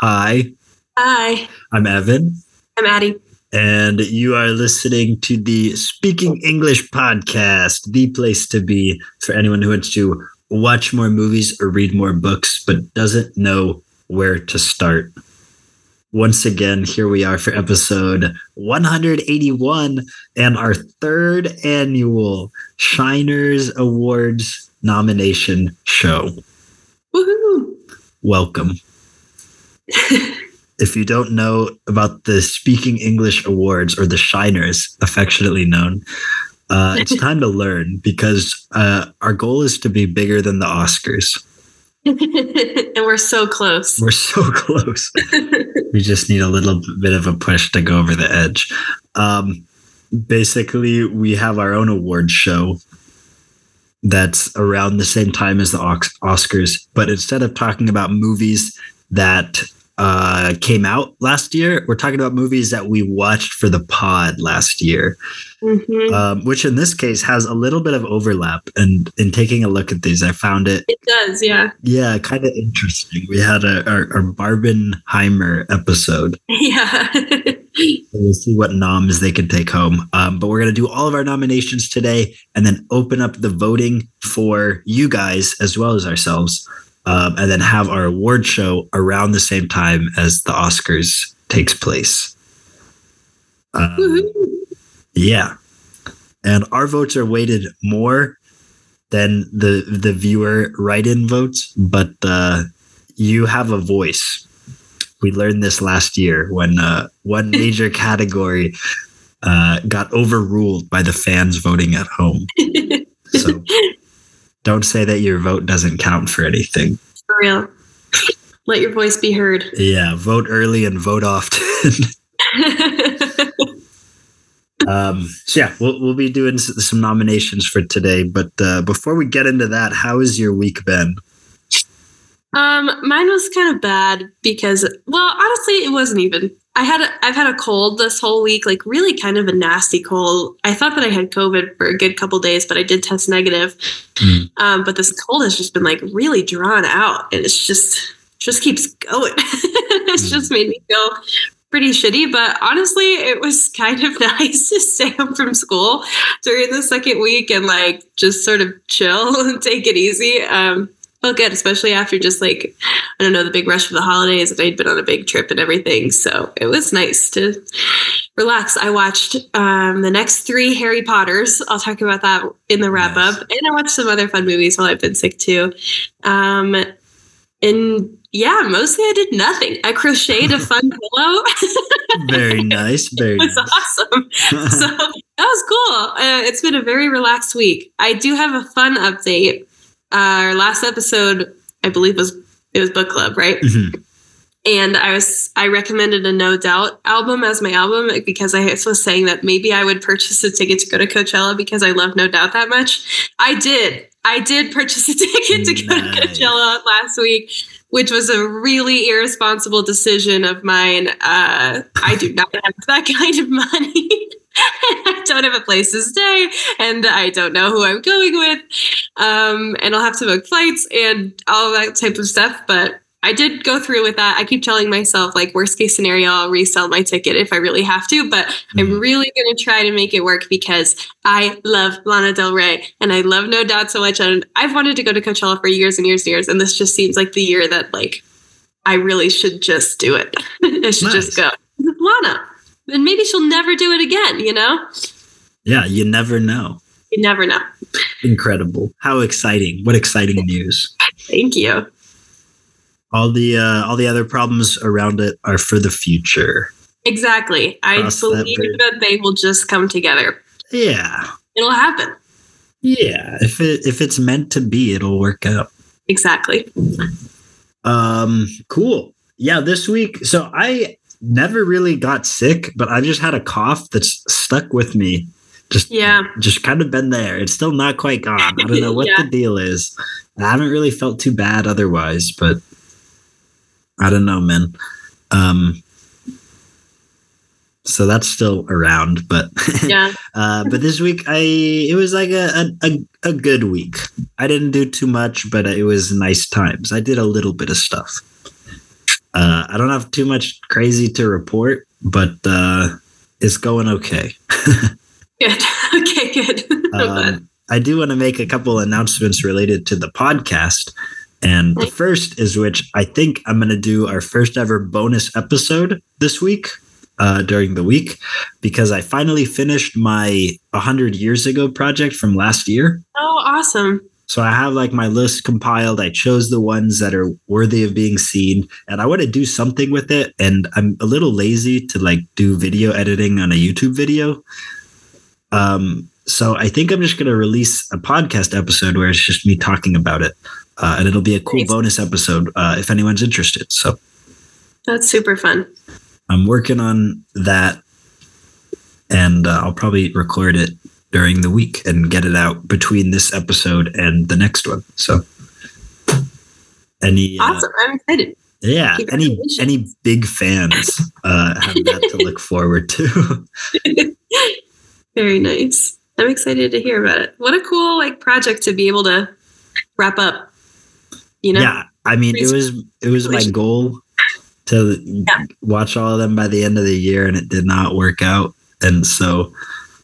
Hi, Hi, I'm Evan, I'm Addie. and you are listening to the Speaking English podcast, the place to be for anyone who wants to watch more movies or read more books but doesn't know where to start. Once again, here we are for episode 181 and our third annual Shiners Awards nomination show. Woohoo! Welcome. If you don't know about the Speaking English Awards or the Shiners, affectionately known, uh, it's time to learn because uh, our goal is to be bigger than the Oscars. and we're so close. We're so close. we just need a little bit of a push to go over the edge. Um, basically, we have our own award show that's around the same time as the Oscars, but instead of talking about movies that uh, came out last year, we're talking about movies that we watched for the pod last year, Mhm. um, which in this case has a little bit of overlap. And in taking a look at these, I found it it does, yeah. yeah, kind of interesting. We had a, our, our Barbenheimer episode. Yeah. We'll see what noms they can take home. Um, but we're going to do all of our nominations today and then open up the voting for you guys as well as ourselves. Um, and then have our award show around the same time as the Oscars takes place. Um, yeah. And our votes are weighted more than the the viewer write-in votes, but uh, you have a voice. We learned this last year when uh, one major category uh, got overruled by the fans voting at home. So don't say that your vote doesn't count for anything. For real. Let your voice be heard. Yeah, vote early and vote often. um, so yeah, we'll we'll be doing some nominations for today. But uh, before we get into that, how has your week been? um, mine was kind of bad because, well, honestly, it wasn't even. I had a, I've had a cold this whole week, like really kind of a nasty cold. I thought that I had COVID for a good couple days, but I did test negative. Mm. Um, but this cold has just been like really drawn out, and it's just just keeps going. it's Mm. just made me feel pretty shitty. But honestly, it was kind of nice to stay home from school during the second week and like just sort of chill and take it easy. Um, felt good, especially after just like I don't know the big rush of the holidays, and I'd been on a big trip and everything. So it was nice to relax. I watched um, the next three Harry Potters. I'll talk about that in the wrap Nice. up, and I watched some other fun movies while I've been sick too. Um, and yeah, mostly I did nothing. I crocheted a fun pillow. Very nice. Very it was nice. awesome. so that was cool. Uh, it's been a very relaxed week. I do have a fun update. Our last episode, I believe, was it was book club, right? Mhm. And I was I recommended a No Doubt album as my album because I was saying that maybe I would purchase a ticket to go to Coachella because I love No Doubt that much. I did. I did purchase a ticket to go Nice. to Coachella last week, which was a really irresponsible decision of mine. Uh, I do not have that kind of money. I don't have a place to stay, and I don't know who I'm going with. Um, and I'll have to book flights and all that type of stuff. But I did go through with that. I keep telling myself, like, worst case scenario, I'll resell my ticket if I really have to. But I'm Mhm. really going to try to make it work because I love Lana Del Rey and I love No Doubt so much. And I've wanted to go to Coachella for years and years and years. And this just seems like the year that, like, I really should just do it. I should just go. Lana. And maybe she'll never do it again, you know? Yeah, you never know. You never know. Incredible. How exciting. What exciting news. Thank you. All the uh, all the other problems around it are for the future. Exactly. I Cross that believe bridge. that they will just come together. Yeah. It'll happen. Yeah. If it if it's meant to be, it'll work out. Exactly. Um, cool. Yeah, this week. So I never really got sick, but I've just had a cough that's stuck with me. Just Yeah. just kind of been there. It's still not quite gone. I don't know what Yeah. the deal is. I haven't really felt too bad otherwise, but I don't know, man. Um so that's still around, but Yeah. uh, but this week I it was like a, a a a good week. I didn't do too much, but it was nice times. I did a little bit of stuff. Uh, I don't have too much crazy to report, but uh, it's going okay. good. Okay, good. um, I do want to make a couple announcements related to the podcast. And the first is which I think I'm going to do our first ever bonus episode this week uh, during the week because I finally finished my 100 years ago project from last year. Oh, awesome. So I have like my list compiled. I chose the ones that are worthy of being seen and I want to do something with it. And I'm a little lazy to like do video editing on a YouTube video. Um, so I think I'm just going to release a podcast episode where it's just me talking about it. Uh, and it'll be a cool nice. bonus episode uh, if anyone's interested. So that's super fun. I'm working on that and uh, I'll probably record it during the week and get it out between this episode and the next one. So any uh, awesome. I'm excited. Yeah, any any big fans uh, have that to look forward to. Very nice. I'm excited to hear about it. What a cool like project to be able to wrap up. You know? Yeah. I mean, it was it was my goal to yeah. watch all of them by the end of the year and it did not work out. And so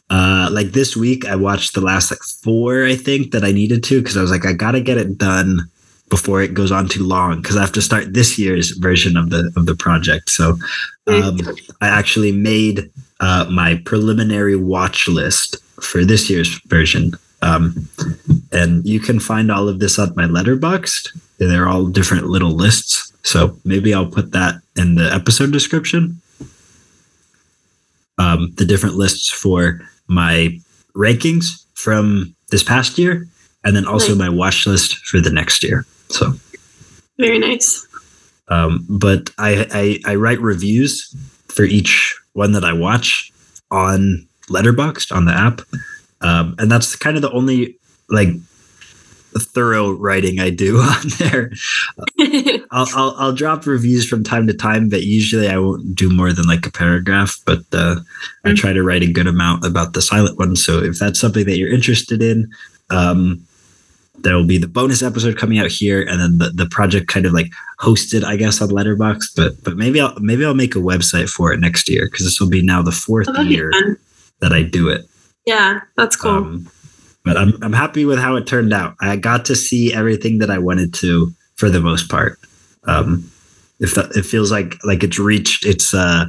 uh like this week I watched the last like four I think that I needed to because I was like I got to get it done before it goes on too long because I have to start this year's version of the of the project. So um, I actually made uh, my preliminary watch list for this year's version. Um, and you can find all of this on my Letterboxd. They're all different little lists. So maybe I'll put that in the episode description. Um, the different lists for my rankings from this past year, and then also nice. my watch list for the next year. So very nice. Um, but I, I I write reviews for each one that I watch on Letterboxd on the app, um, and that's kind of the only like thorough writing I do on there. I'll, I'll, I'll drop reviews from time to time, but usually I won't do more than like a paragraph. But uh. I try to write a good amount about the silent one. So if that's something that you're interested in, um, there will be the bonus episode coming out here, and then the, the project kind of like hosted, I guess, on Letterboxd. But but maybe I'll maybe I'll make a website for it next year because this will be now the fourth oh, year that I do it. Yeah, that's cool. Um, but I'm I'm happy with how it turned out. I got to see everything that I wanted to for the most part. Um, if that, it feels like like it's reached its uh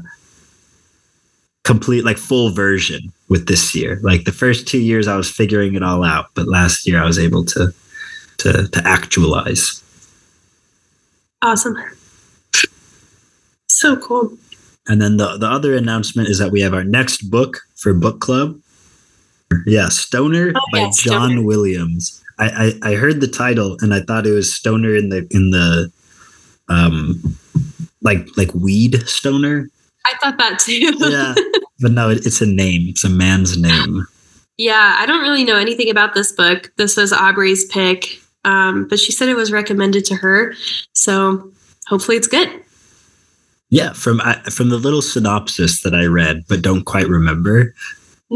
complete like full version with this year. Like the first two years I was figuring it all out, but last year I was able to to to actualize. Awesome. So cool. And then the, the other announcement is that we have our next book for book club. Yeah, Stoner oh, by John Stoner. Williams. I, I, I heard the title and I thought it was Stoner in the in the um like like weed stoner. I thought that too. yeah, but no, it, it's a name. It's a man's name. Yeah, I don't really know anything about this book. This was Aubrey's pick, um, but she said it was recommended to her, so hopefully it's good. Yeah, from I, from the little synopsis that I read, but don't quite remember.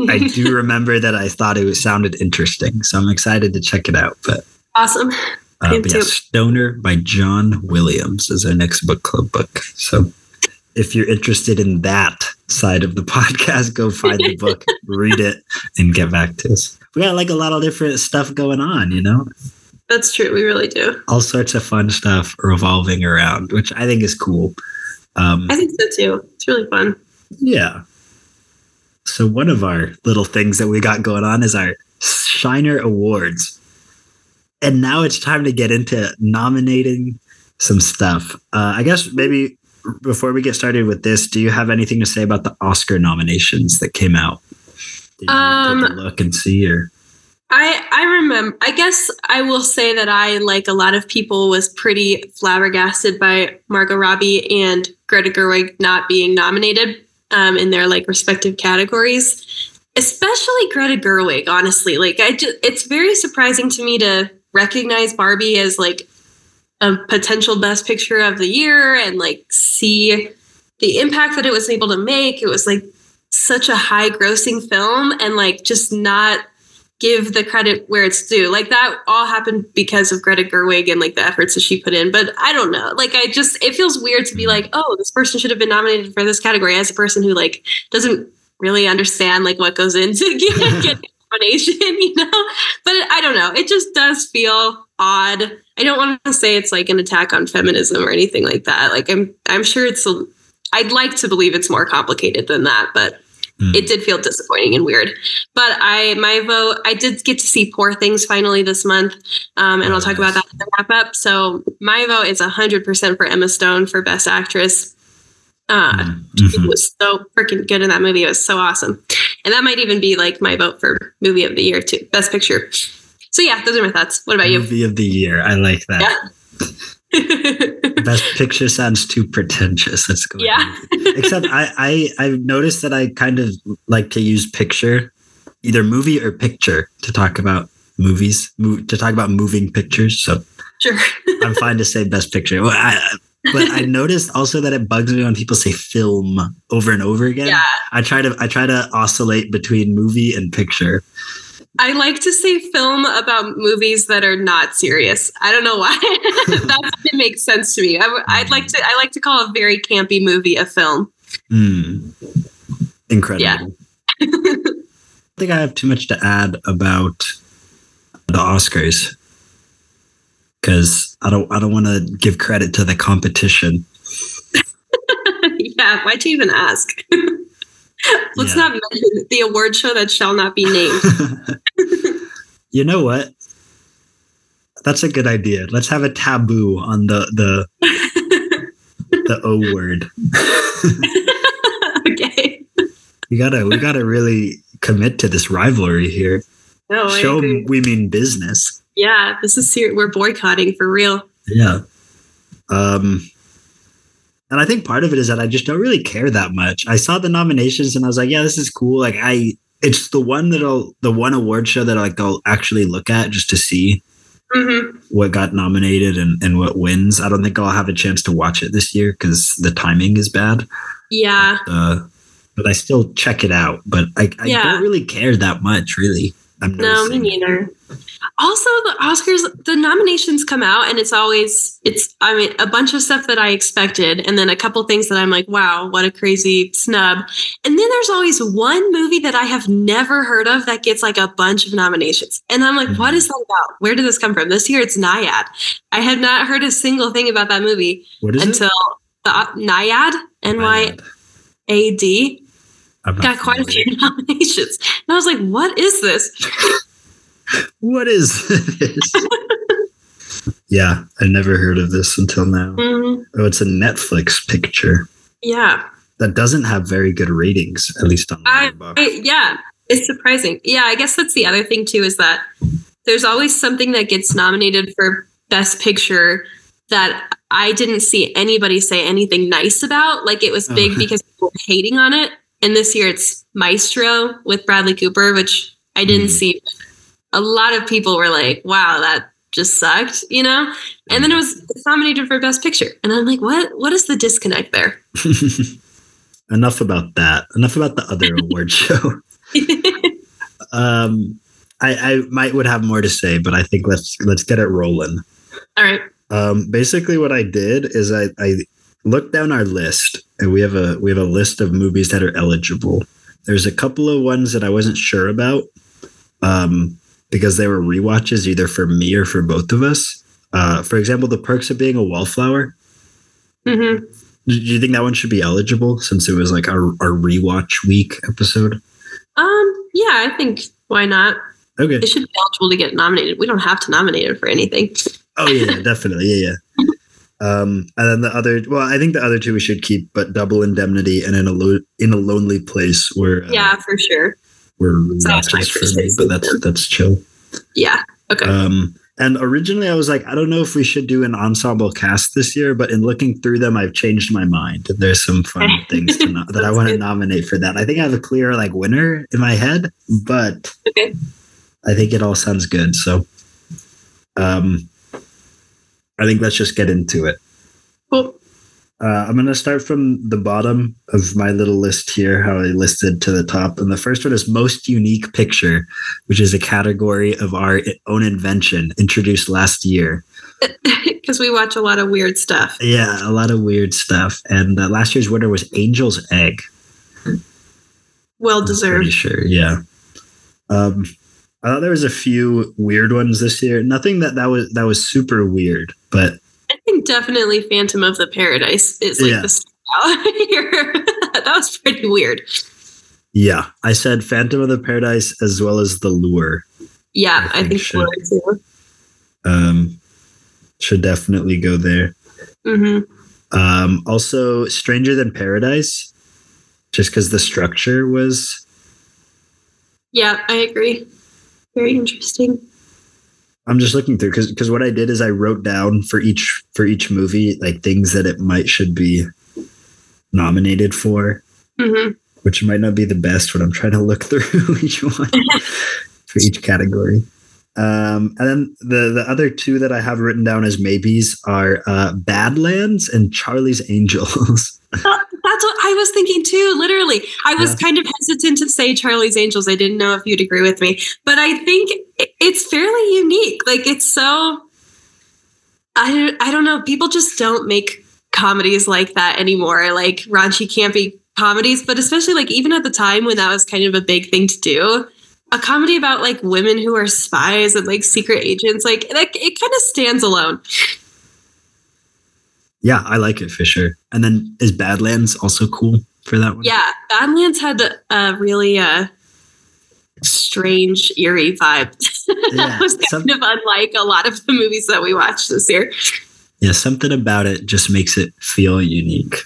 I do remember that I thought it was, sounded interesting, so I'm excited to check it out. But awesome. Uh, but yeah, Stoner by John Williams is our next book club book. So if you're interested in that side of the podcast, go find the book, read it, and get back to us. We got like a lot of different stuff going on, you know? That's true. We really do. All sorts of fun stuff revolving around, which I think is cool. Um, I think so too. It's really fun. Yeah. So one of our little things that we got going on is our Shiner Awards. And now it's time to get into nominating some stuff. Uh, I guess maybe before we get started with this, do you have anything to say about the Oscar nominations that came out? Did you um, take a look and see or I I remember I guess I will say that I like a lot of people was pretty flabbergasted by Margot Robbie and Greta Gerwig not being nominated um, in their like respective categories. Especially Greta Gerwig, honestly. Like I just it's very surprising to me to recognize Barbie as like a potential best picture of the year and like see the impact that it was able to make. It was like such a high grossing film and like just not give the credit where it's due. Like that all happened because of Greta Gerwig and like the efforts that she put in. But I don't know. Like I just it feels weird to be like, oh, this person should have been nominated for this category as a person who like doesn't really understand like what goes into getting get nomination, you know? But I don't know. It just does feel odd. I don't want to say it's like an attack on feminism or anything like that. Like I'm I'm sure it's a I'd like to believe it's more complicated than that, but Hmm. it did feel disappointing and weird. But I, my vote, I did get to see Poor Things finally this month, um, and Oh, I'll talk nice. about that in the wrap up. So my vote is hundred percent for Emma Stone for Best Actress. Uh, Mhm. It was so freaking good in that movie. It was so awesome, and that might even be like my vote for movie of the year too, Best Picture. So yeah, those are my thoughts. What about you? Movie of the year. I like that. Best picture sounds too pretentious. Let's go. yeah. Except I, I I've noticed that I kind of like to use picture, either movie or picture, to talk about movies, move, to talk about moving pictures. So sure. I'm fine to say best picture. Well, I, but I noticed also that it bugs me when people say film over and over again. Yeah. I try to I try to oscillate between movie and picture. I like to say film about movies that are not serious. I don't know why. that makes sense to me. I, would like to. I like to call a very campy movie a film. Hmm. Incredible. Yeah. I think I have too much to add about the Oscars because I don't I don't want to give credit to the competition. yeah. Why'd you even ask? Let's Yeah. not mention the award show that shall not be named. you know what? That's a good idea. Let's have a taboo on the the the O word. okay. we gotta we gotta really commit to this rivalry here. No, Show we mean business. Yeah, this is serious. We're boycotting for real. Yeah. Um and I think part of it is that I just don't really care that much. I saw the nominations and I was like, yeah, this is cool. Like I it's the one that I'll the one award show that like I'll actually look at just to see hmm what got nominated and, and what wins. I don't think I'll have a chance to watch it this year because the timing is bad. Yeah. Uh but I still check it out. But I, I Yeah. don't really care that much, really. No, me neither. Also, the Oscars, the nominations come out, and it's always it's. I mean, a bunch of stuff that I expected, and then a couple things that I'm like, wow, what a crazy snub. And then there's always one movie that I have never heard of that gets like a bunch of nominations, and I'm like, what is that about? Where did this come from? This year, it's Nyad. I had not heard a single thing about that movie until the uh, Nyad, N it? Y A D, got quite a few nominations, and I was like, what is this? What is this? yeah, I never heard of this until now. Mhm. Oh, it's a Netflix picture Yeah. that doesn't have very good ratings, at least on I, I- yeah, it's surprising. Yeah, I guess that's the other thing too is that there's always something that gets nominated for best picture that I didn't see anybody say anything nice about. Like it was big Oh. because people were hating on it. And this year it's Maestro with Bradley Cooper, which I didn't Mhm. see. A lot of people were like, "Wow, that just sucked," you know. And then it was nominated for best picture, and I'm like, "What? What is the disconnect there?" Enough about that. Enough about the other award show. Um, I, I might would have more to say, but I think let's let's get it rolling. All right. Um, basically, what I did is I, I looked down our list, and we have a we have a list of movies that are eligible. There's a couple of ones that I wasn't sure about, um, because they were rewatches either for me or for both of us. Uh, for example, The Perks of Being a Wallflower. Mm-hmm. Do you think that one should be eligible since it was like our our rewatch week episode? Um, yeah, I think why not? Okay. It should be eligible to get nominated. We don't have to nominate it for anything. Oh yeah, definitely. Yeah, yeah. Um, and then the other, well, I think the other two we should keep, but Double Indemnity and in a lo- in a lonely place where uh, Yeah, for sure. We're watches my first me, but that's that's chill. Yeah. Okay. Um, and originally I was like, I don't know if we should do an ensemble cast this year, but in looking through them, I've changed my mind. There's some fun things to no- that I want to nominate for that. I think I have a clear like winner in my head, but Okay. I think it all sounds good. So, um, I think let's just get into it. cool. Uh, I'm going to start from the bottom of my little list here, how I listed to the top. And the first one is most unique picture, which is a category of our own invention introduced last year. Because we watch a lot of weird stuff. Yeah, a lot of weird stuff. And uh, last year's winner was Angel's Egg. Well deserved. Pretty sure, yeah. Um, I thought there was a few weird ones this year. Nothing that that was that was super weird, but I think definitely Phantom of the Paradise is like Yeah. the style here. that was pretty weird. yeah, I said Phantom of the Paradise as well as The Lure. Yeah, I I think think, should. too. Um, should definitely go there. hmm Um, also, Stranger Than Paradise, just because the structure was. Yeah, I agree. Very interesting. I'm just looking through because because what I did is I wrote down for each for each movie like things that it might should be nominated for, hmm which might not be the best when I'm trying to look through each one for each category. Um, and then the the other two that I have written down as maybes are uh, Badlands and Charlie's Angels. What I was thinking too. Literally, I was Yeah. kind of hesitant to say Charlie's Angels. I didn't know if you'd agree with me, but I think it's fairly unique. Like it's so. I I don't know. People just don't make comedies like that anymore. Like raunchy, campy comedies, but especially like even at the time when that was kind of a big thing to do. A comedy about like women who are spies and like secret agents, like that, it kind of stands alone. Yeah, I like it for sure. And then is Badlands also cool for that one? Yeah, Badlands had a really uh, strange, eerie vibe. Yeah, that was kind some- of unlike a lot of the movies that we watched this year. Yeah, something about it just makes it feel unique.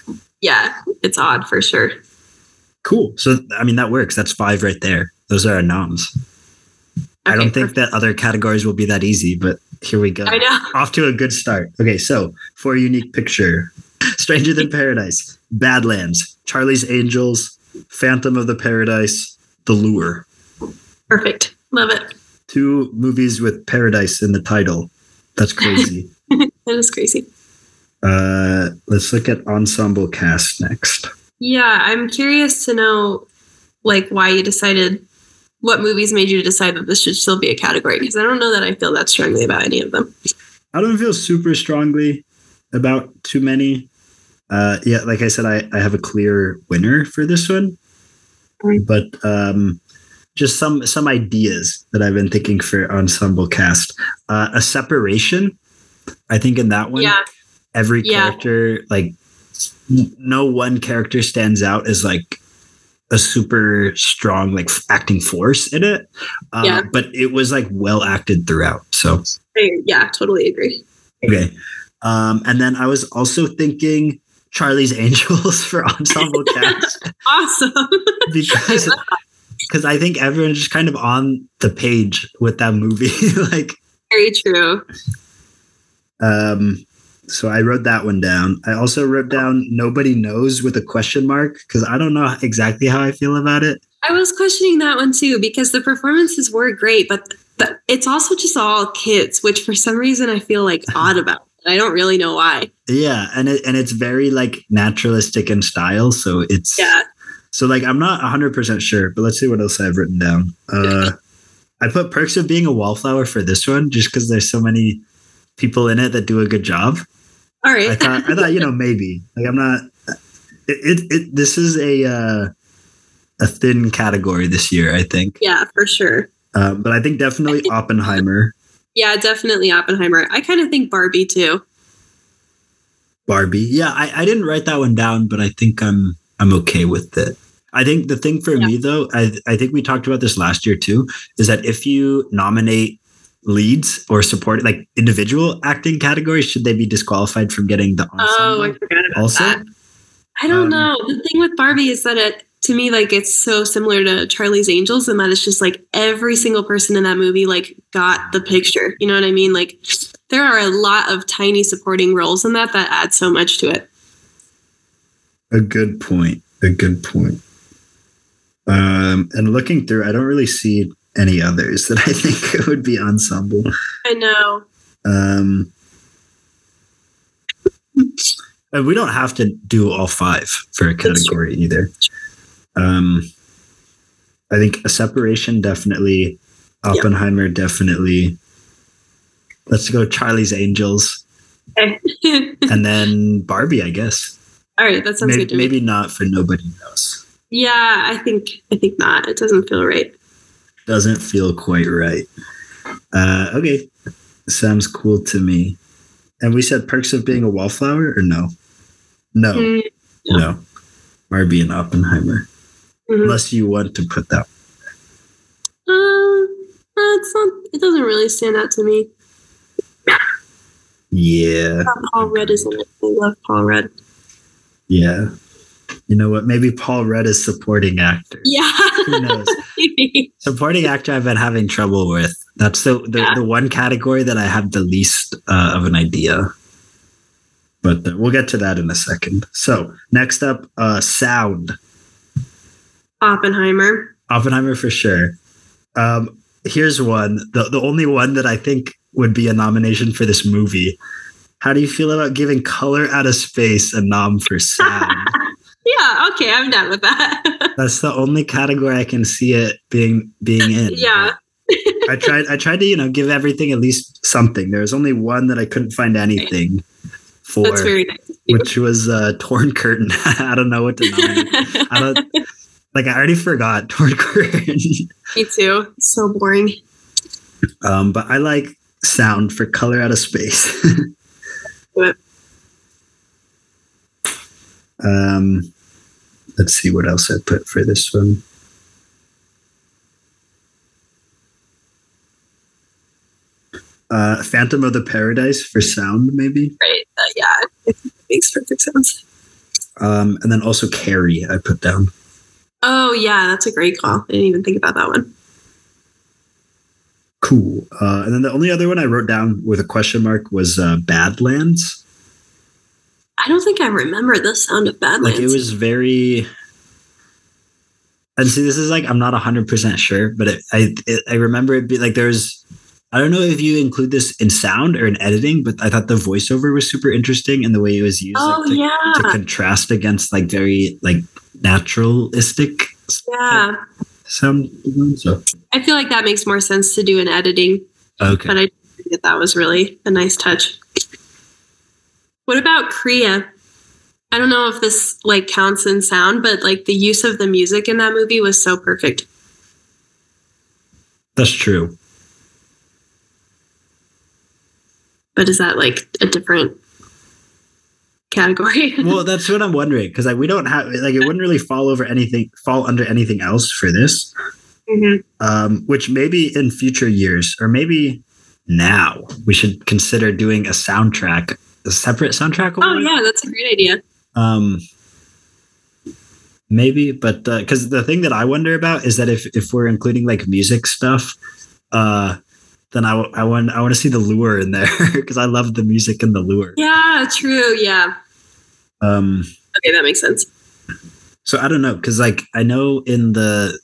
Yeah, it's odd for sure. Cool. So I mean that works. That's five right there. Those are our noms. I don't think perfect. that other categories will be that easy, but here we go. I know. Off to a good start. Okay, so for a unique picture, Stranger Than Paradise, Badlands, Charlie's Angels, Phantom of the Paradise, The Lure. Perfect. Love it. Two movies with paradise in the title. That's crazy. That is crazy. uh, let's look at ensemble cast next. Yeah, I'm curious to know like why you decided what movies made you decide that this should still be a category because I don't know that I feel that strongly about any of them. I don't feel super strongly about too many. Uh, yeah, like I said, I, I have a clear winner for this one, Mm. but um, just some some ideas that I've been thinking for ensemble cast. Uh, a separation. I think in that one, Yeah, every Yeah. character like no one character stands out as like a super strong like acting force in it. Uh, Yeah. but it was like well acted throughout. So yeah, totally agree. Okay. Um, and then I was also thinking Charlie's Angels for ensemble cast Awesome. because because I think everyone's just kind of on the page with that movie. like, Very true. um, so I wrote that one down. I also wrote down nobody knows with a question mark because I don't know exactly how I feel about it. I was questioning that one too because the performances were great, but the, it's also just all kids, which for some reason I feel like odd about. I don't really know why. Yeah, and it and it's very like naturalistic in style. So it's Yeah. So like I'm not 100% sure, but let's see what else I've written down. Uh I put perks of being a wallflower for this one just cuz there's so many people in it that do a good job. All right. I thought I thought you know maybe. Like I'm not it it, it this is a uh a thin category this year, I think. yeah, for sure. Um, but I think definitely Oppenheimer, Yeah, definitely Oppenheimer. I kind of think Barbie too. Barbie. Yeah, I, I didn't write that one down, but I think I'm I'm okay with it. I think the thing for Yeah. me though, I I think we talked about this last year too, is that if you nominate leads or support like individual acting categories, should they be disqualified from getting the Oh, I forgot about also, that. I don't Um, know. The thing with Barbie is that it to me like it's so similar to Charlie's Angels and that it's just like every single person in that movie like got the picture. You know what I mean? Like there are a lot of tiny supporting roles in that that add so much to it. a good point. A good point. Um, and looking through, I don't really see any others that I think it would be ensemble. I know. Um, And we don't have to do all five for a category either. Um, I think a separation definitely, Oppenheimer definitely. Let's go Charlie's Angels, Okay. and then Barbie. I guess All right, that sounds maybe, good to me. maybe not for nobody knows. Yeah, I think I think not. It doesn't feel right. Doesn't feel quite right. Uh, okay, sounds cool to me. And we said perks of being a wallflower, or no? No, Mm, no. no. Barbie and Oppenheimer. mhm. Unless you want to put that. Uh, it's not. It doesn't really stand out to me. Yeah, Paul Rudd is in it. I love Paul Rudd. yeah. You know what? Maybe Paul Rudd is supporting actor. Yeah. Who knows? Supporting actor, I've been having trouble with. That's the the, Yeah. the one category that I have the least uh, of an idea. But uh, we'll get to that in a second. So next up, uh, sound. Oppenheimer. Oppenheimer for sure. Um, here's one. The the only one that I think would be a nomination for this movie. How do you feel about giving Color Out of Space a nom for sound? Yeah. Okay, I'm done with that. That's the only category I can see it being being in. yeah. I tried I tried to, you know, give everything at least something. There was only one that I couldn't find anything for, That's very nice. which was uh Torn Curtain. I don't know what to nominate. I don't like I already forgot Torn Curtain. Me too. So boring. um, but I like sound for color out of space. Um let's see what else I put for this one. Uh, Phantom of the Paradise for sound, maybe. Right. Uh, yeah. It makes perfect sense. Um, and then also Carrie, I put down. Oh yeah, that's a great call. I didn't even think about that one. Cool. Uh, and then the only other one I wrote down with a question mark was uh, Badlands. I don't think I remember the sound of Badlands. Like it was very. And see, this is like I'm not hundred percent sure, but it, I it, I remember it be like there's. I don't know if you include this in sound or in editing, but I thought the voiceover was super interesting and the way it was used Oh like, to, yeah. to contrast against like very like naturalistic yeah. sound. So I feel like that makes more sense to do in editing, okay, but I think that that was really a nice touch. What about Cria? I don't know if this like counts in sound, but like the use of the music in that movie was so perfect. that's true. But is that like a different category? well, that's what I'm wondering because like we don't have like it wouldn't really fall over anything fall under anything else for this. Mhm. Um, which maybe in future years or maybe now we should consider doing a soundtrack, a separate soundtrack. Oh yeah, that's a great idea. Um, maybe, but because the thing that I wonder about is that if if we're including like music stuff, uh, then I, I want I want to see the lure in there because I love the music in the lure. Yeah, true. Yeah. Um, Okay, that makes sense. So I don't know because like I know in the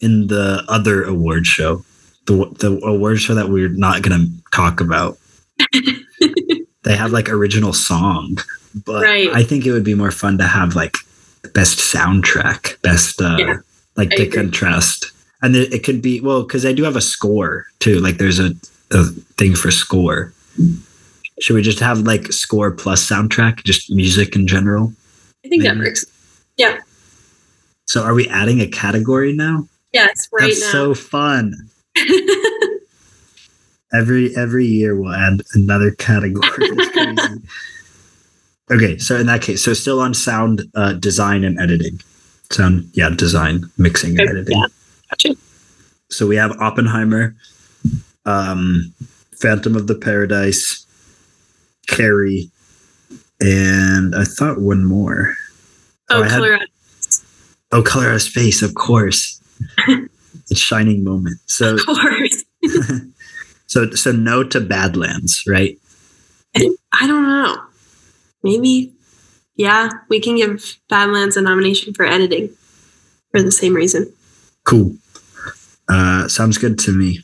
in the other award show, the the award show that we're not gonna talk about, they have like original song, but Right. I think it would be more fun to have like best soundtrack, best uh, Yeah, like I to agree. contrast, and it, it could be well because I do have a score too. Like there's a, a thing for score. Should we just have like score plus soundtrack, just music in general? I think that works. Yeah. So are we adding a category now? Yes, right That's now. so fun. Every every year we'll add another category. It's crazy. okay, so in that case, so still on sound uh, design and editing. Sound, yeah, design, mixing and editing. yeah. gotcha. So we have Oppenheimer, um, Phantom of the Paradise, Carrie, and I thought one more. Oh, I had- Colorado. Oh, Color Out of Space, of course. it's shining moment. So Of course. so so no to Badlands, right? I don't know. Maybe. Yeah, we can give Badlands a nomination for editing for the same reason. Cool. Uh, sounds good to me.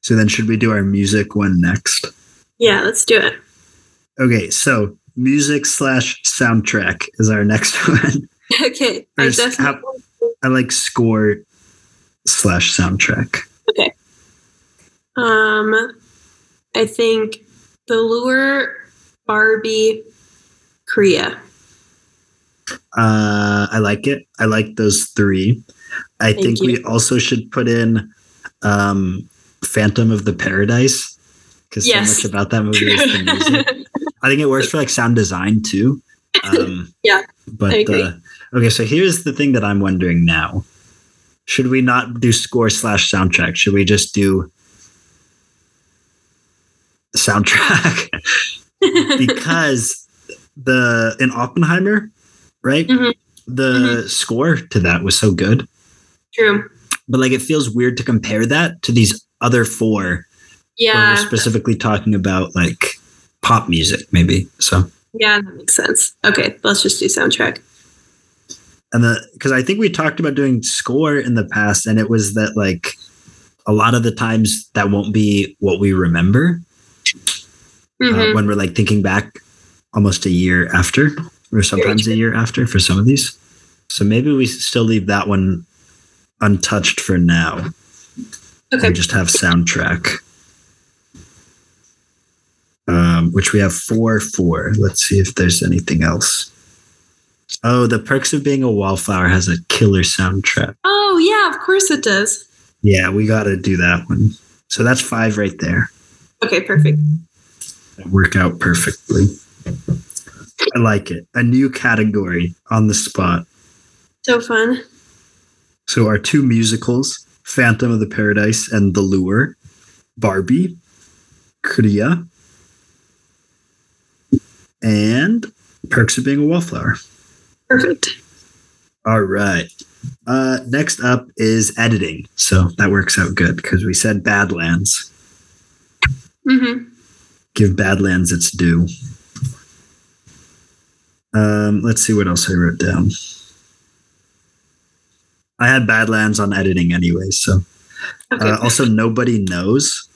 So then, should we do our music one next? Yeah, let's do it. Okay, so music slash soundtrack is our next one. Okay. I definitely. I like score slash soundtrack. Um, I think the lure, Barbie, Cria. Uh, I like it. I like those three. I Thank think you. we also should put in um, Phantom of the Paradise because Yes. so much about that movie is the music. I think it works for like sound design too. Um, Yeah, but. Uh, okay, so here's the thing that I'm wondering now: should we not do score slash soundtrack? Should we just do soundtrack? because the in Oppenheimer, right? Mhm. The score to that was so good, True. but like it feels weird to compare that to these other four. Yeah. we're specifically talking about like pop music, maybe. So Yeah, that makes sense. Okay, let's just do soundtrack. and the because I think we talked about doing score in the past, and it was that like a lot of the times that won't be what we remember uh, Mhm. when we're like thinking back almost a year after, or sometimes a year after for some of these. So maybe we still leave that one untouched for now. Okay. We just have soundtrack. Um, which we have four for. Let's see if there's anything else. Oh, the perks of being a wallflower has a killer soundtrack. Oh, yeah, of course it does. Yeah, we got to do that one. So that's five right there. Okay, perfect. That work out perfectly. I like it. A new category on the spot. So fun. So our two musicals, Phantom of the Paradise and The Lure, Barbie, Cria, and Perks of Being a Wallflower. Perfect. All right. Uh, next up is editing. So that works out good because we said Badlands. hmm Give Badlands its due. Um, let's see what else I wrote down. I had Badlands on editing anyway, so Okay. uh, also nobody knows.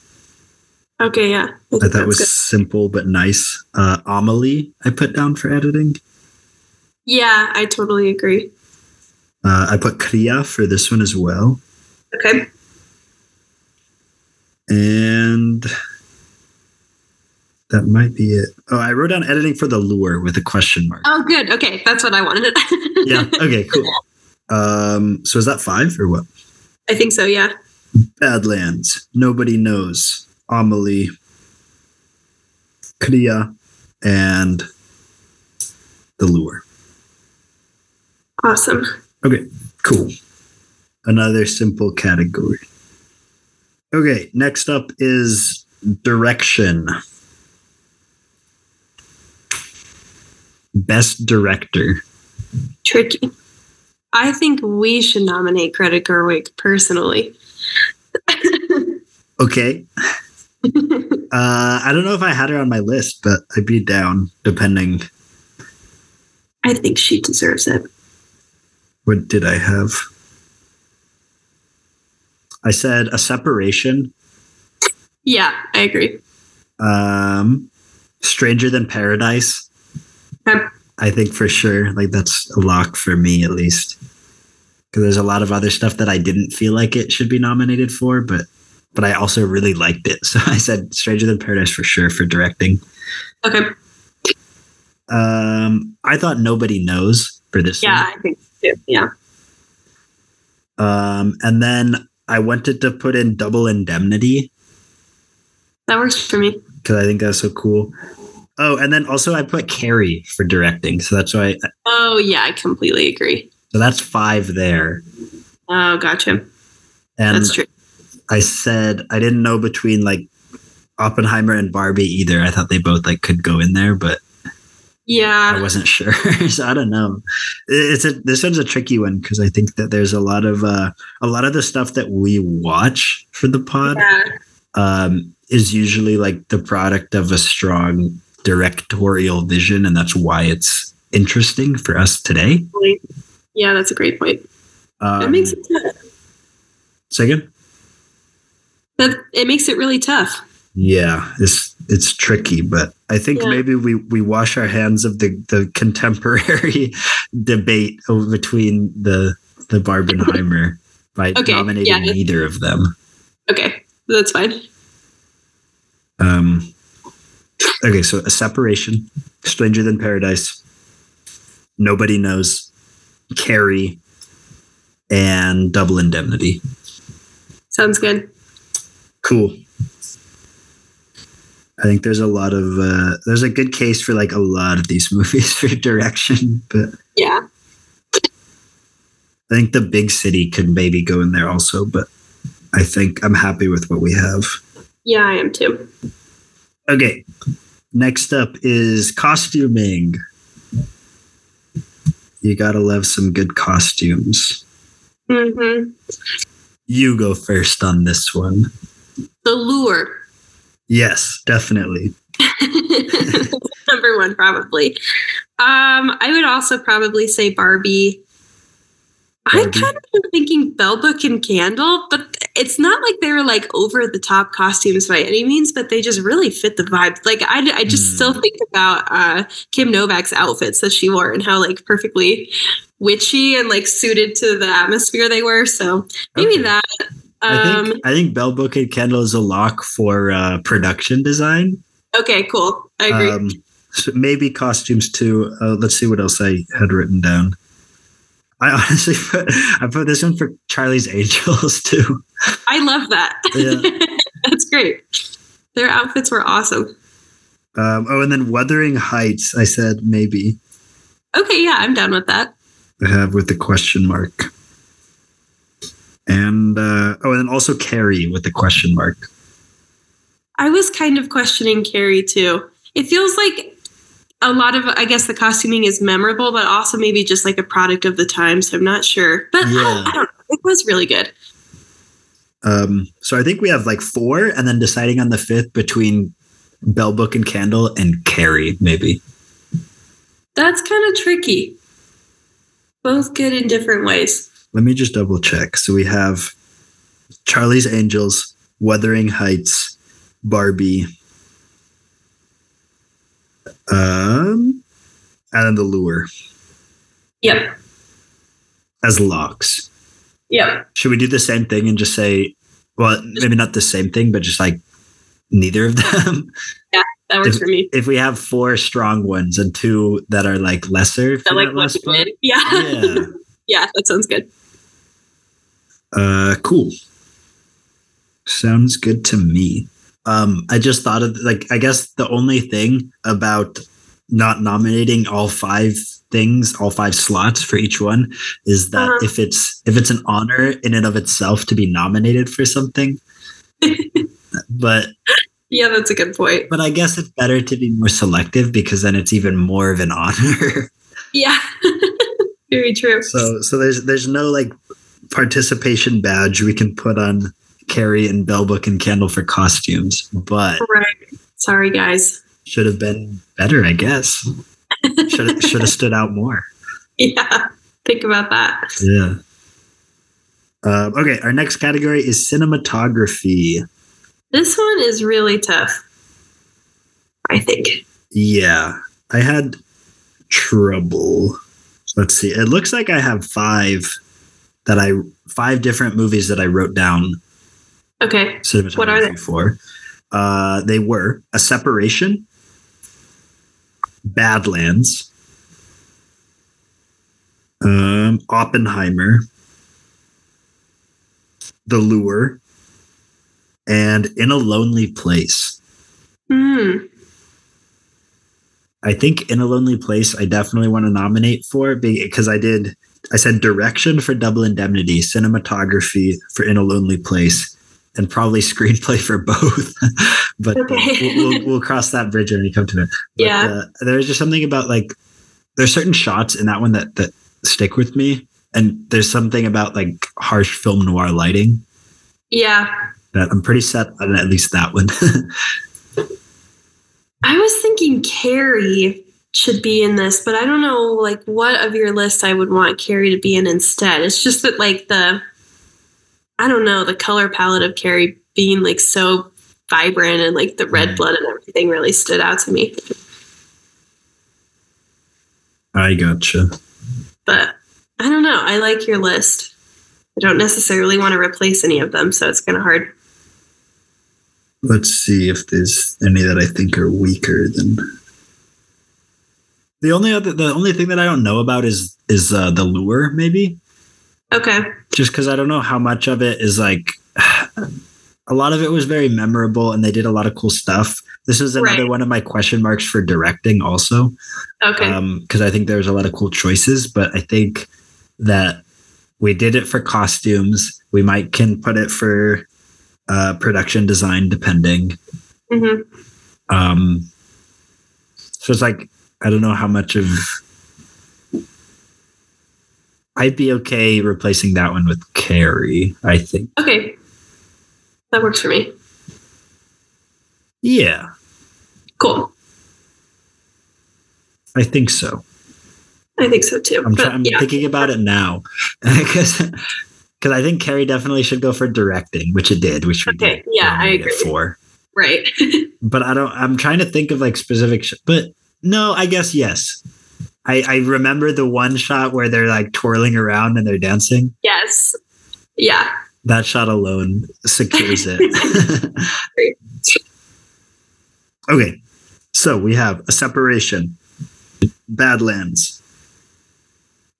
okay, yeah. I thought that was that's simple but nice. Uh, Amelie, I put down for editing. Yeah, I totally agree. Uh, I put Cria for this one as well, Okay. and that might be it. Oh, I wrote down editing for the lure with a question mark. Oh, good. Okay, that's what I wanted. Yeah. Okay. Cool. Um. So is that five or what? I think so, yeah. Badlands. Nobody knows. Amelie. Cria, and the lure. Awesome. Okay, cool. Another simple category. Okay, next up is direction. Best director. Tricky. I think we should nominate Greta Gerwig personally. Okay. Uh, I don't know if I had her on my list, but I'd be down depending. I think she deserves it. What did I have? I said a separation. Yeah, I agree. Um, Stranger Than Paradise. I think for sure, like that's a lock for me at least. Because there's a lot of other stuff that I didn't feel like it should be nominated for, but but I also really liked it. So I said Stranger Than Paradise for sure for directing. Okay. Um, I thought Nobody Knows for this. Yeah, I think so. Yeah. Um, and then I wanted to put in Double Indemnity That works for me. because I think that's so cool. Oh, and then also I put Carrie for directing, so that's why. Oh, yeah, I completely agree. So that's five there. Oh, gotcha. And That's true. I said I didn't know between like Oppenheimer and Barbie either. I thought they both like could go in there, but yeah, I wasn't sure. so I don't know. It's a this one's a tricky one because I think that there's a lot of uh, a lot of the stuff that we watch for the pod Yeah. um, is usually like the product of a strong directorial vision, and that's why it's interesting for us today. Yeah, that's a great point. Um, It makes it tough. second. That it makes it really tough. Yeah, it's it's tricky, but I think Yeah. maybe we we wash our hands of the the contemporary debate over between the the Barbenheimer by Okay, nominating yeah. neither of them. Okay, that's fine. Um, okay, so a separation, Stranger Than Paradise, Nobody Knows, Carrie, and Double Indemnity. Sounds good. Cool. I think there's a lot of uh, there's a good case for like a lot of these movies for direction, but Yeah. I think the big city could maybe go in there also. But I think I'm happy with what we have. Yeah, I am too. Okay. Next up is costuming. You gotta love some good costumes. hmm You go first on this one. The lure. Yes, definitely. Number one, probably. Um, I would also probably say Barbie. I kind of am thinking Bell Book and Candle, but it's not like they were like over the top costumes by any means, but they just really fit the vibe. Like I, I just Hmm. still think about uh, Kim Novak's outfits that she wore and how like perfectly witchy and like suited to the atmosphere they were. So maybe Okay. that. I Um, think I think Bell Book and Candle is a lock for uh, production design. okay, cool. I agree. Um, so maybe costumes too. Uh, let's see what else I had written down. I honestly put I put this one for Charlie's Angels too. I love that. Yeah. That's great. Their outfits were awesome. Um, oh, and then Wuthering Heights. I said maybe. Okay, yeah, I'm down with that. I have with the question mark. And uh, oh, and then also Carrie with the question mark. I was kind of questioning Carrie too. It feels like a lot of, I guess, the costuming is memorable, but also maybe just like a product of the time. So I'm not sure. But I- I, don't know. It was really good. Um, so I think we have like four, and then deciding on the fifth between Bell Book and Candle and Carrie, maybe. That's kind of tricky. Both good in different ways. Let me just double check. So we have Charlie's Angels, Wuthering Heights, Barbie, um, and then the lure Yep. as locks. Yep. Should we do the same thing and just say, well, maybe not the same thing, but just like neither of them? Yeah, that works If- for me. if we have four strong ones and two that are like lesser I like that what last you part. did. Yeah. Yeah. yeah, that sounds good. Uh, cool. Sounds good to me. Um, I just thought of like I guess the only thing about not nominating all five things, all five slots for each one, is that Uh-huh. if it's if it's an honor in and of itself to be nominated for something, but Yeah, that's a good point. but I guess it's better to be more selective because then it's even more of an honor. Yeah. Very true. So so there's there's no like participation badge we can put on Carrie and Bell Book and Candle for costumes, but Right. Sorry, guys. should have been better, I guess. Should have, should have stood out more. Yeah. Think about that. Yeah. Um, okay, our next category is cinematography. This one is really tough. I think. Yeah, I had trouble. Let's see. It looks like I have five that I five different movies that I wrote down Okay. cinematography What are they? for. Uh, they were A Separation, Badlands, um, Oppenheimer, The Lure, and In a Lonely Place. Hmm. I think In a Lonely Place, I definitely want to nominate for because I did. I said direction for Double Indemnity, cinematography for In a Lonely Place, and probably screenplay for both. but uh, Okay. we'll, we'll, we'll cross that bridge when we come to it. But, Yeah. uh, there's just something about like there's certain shots in that one that that stick with me, and there's something about like harsh film noir lighting Yeah. that I'm pretty set on at least that one. I was thinking Carrie should be in this, but I don't know like what of your list I would want Carrie to be in instead. It's just that like the I don't know, the color palette of Carrie being like so vibrant and like the red Right. blood and everything really stood out to me. I gotcha. But I don't know. I like your list. I don't necessarily want to replace any of them, so it's kind of hard. Let's see if there's any that I think are weaker than. The only other, the only thing that I don't know about is is uh, the lure, maybe. Okay. Just because I don't know how much of it is like. A lot of it was very memorable, and they did a lot of cool stuff. This is another Right. one of my question marks for directing, also. Okay. because I think there's a lot of cool choices, but I think that we did it for costumes. We might can put it for uh, production design, depending. hmm Um, so it's like I don't know how much of. I'd be okay replacing that one with Carrie. I think. Okay. That works for me. Yeah, Cool. I think so. I think so too. I'm, try- I'm yeah. thinking about it now because because I think Carrie definitely should go for directing, which it did, which we Okay, did yeah, I agree. for. Right. But I don't. I'm trying to think of like specific. Sh- but no, I guess yes. I I remember the one shot where they're like twirling around and they're dancing. yes. Yeah. That shot alone secures it. Great. okay, so we have a separation, Badlands,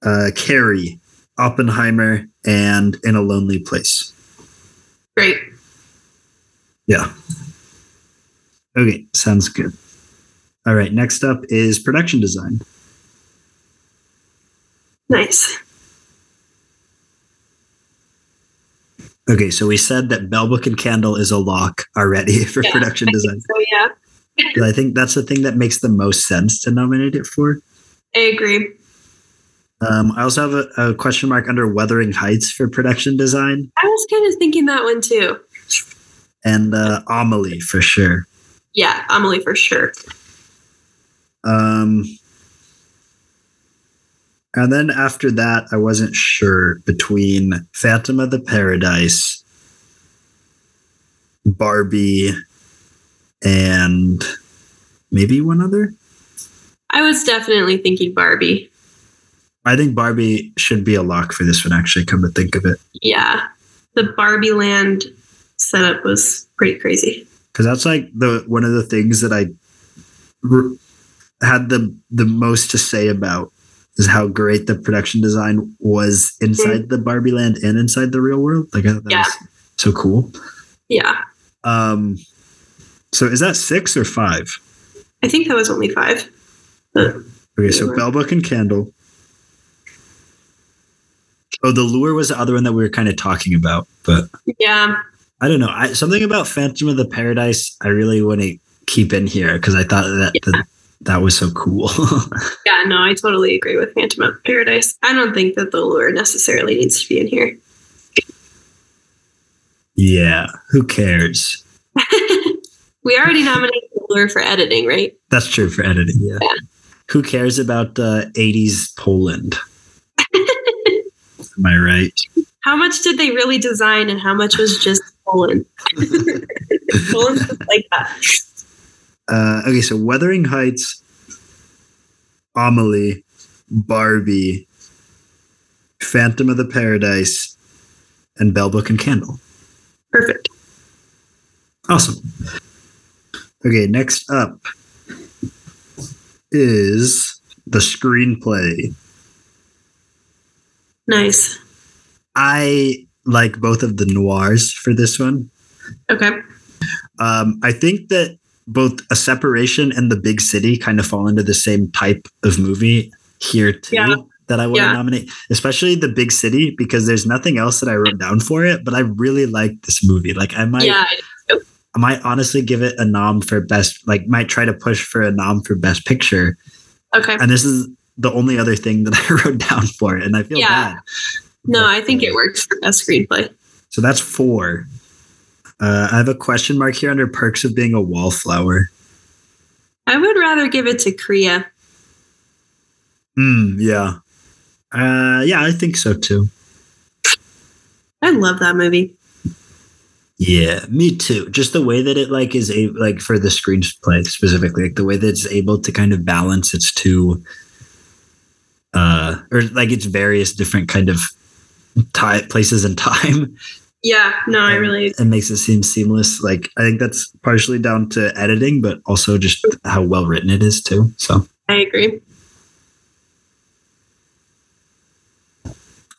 uh, Carrie, Oppenheimer, and In a Lonely Place. Great. Yeah. Okay, sounds good. All right, next up is production design. Nice. Okay, so we said that Bell Book and Candle is a lock already for Yeah. production design. So yeah, I think that's the thing that makes the most sense to nominate it for. I agree. Um, I also have a, a question mark under Wuthering Heights for production design I was kind of thinking that one too. and uh, Amelie for sure. Yeah, Amelie for sure. Um, and then after that, I wasn't sure between Phantom of the Paradise, Barbie, and maybe one other. I was definitely thinking Barbie. I think Barbie should be a lock for this one, actually, come to think of it. Yeah. The Barbie land setup was pretty crazy. Because that's like the one of the things that I r- had the the most to say about is how great the production design was inside the Barbie land and inside the real world. Like I thought that Yeah. was so cool. Yeah. Um, so is that six or five? I think that was only five. Okay, so Lure. Bell Book and Candle. Oh, the lure was the other one that we were kind of talking about, but yeah. I don't know. I, something about Phantom of the Paradise, I really want to keep in here because I thought that that, that was so cool. Yeah, no, I totally agree with Phantom of Paradise. I don't think that the lure necessarily needs to be in here. yeah, who cares? we already nominated the lure for editing, right? That's true for editing. Yeah. Yeah. Who cares about uh, 80s Poland? Am I right? How much did they really design and how much was just Poland? Poland's just like that. Uh, okay, so Wuthering Heights, Amelie, Barbie, Phantom of the Paradise, and Bell Book and Candle. Perfect. Awesome. Okay, next up is the screenplay. Nice. I like both of the noirs for this one. Okay. Um, I think that both a separation and the big city kind of fall into the same type of movie here too. Yeah. That I want to Yeah. nominate, especially the big city, because there's nothing else that I wrote down for it. But I really like this movie. Like I might, yeah. I might honestly give it a nom for best. Like might try to push for a nom for best picture. Okay. And this is the only other thing that I wrote down for it, and I feel Yeah. bad. No, But, I think it works for best screenplay. So that's four. Uh, I have a question mark here under perks of being a wallflower. I would rather give it to Cria. Mm, yeah. Uh, yeah, I think so too. I love that movie. Yeah, me too. Just the way that it like is a like for the screenplay specifically, like the way that it's able to kind of balance its two uh or like its various different kind of time places and time. Yeah, no, I really It makes it seem seamless. Like I think that's partially down to editing, but also just how well written it is too. So I agree.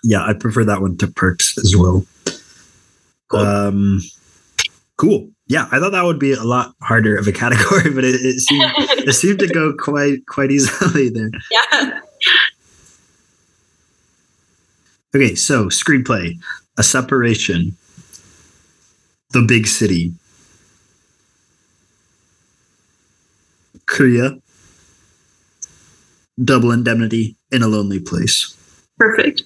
yeah, I prefer that one to Perks as well. Cool. Um, cool. Yeah, I thought that would be a lot harder of a category, but it, it seemed it seemed to go quite quite easily there. yeah. Okay, so screenplay, a separation, the big city, Cria, double indemnity in a lonely place. Perfect.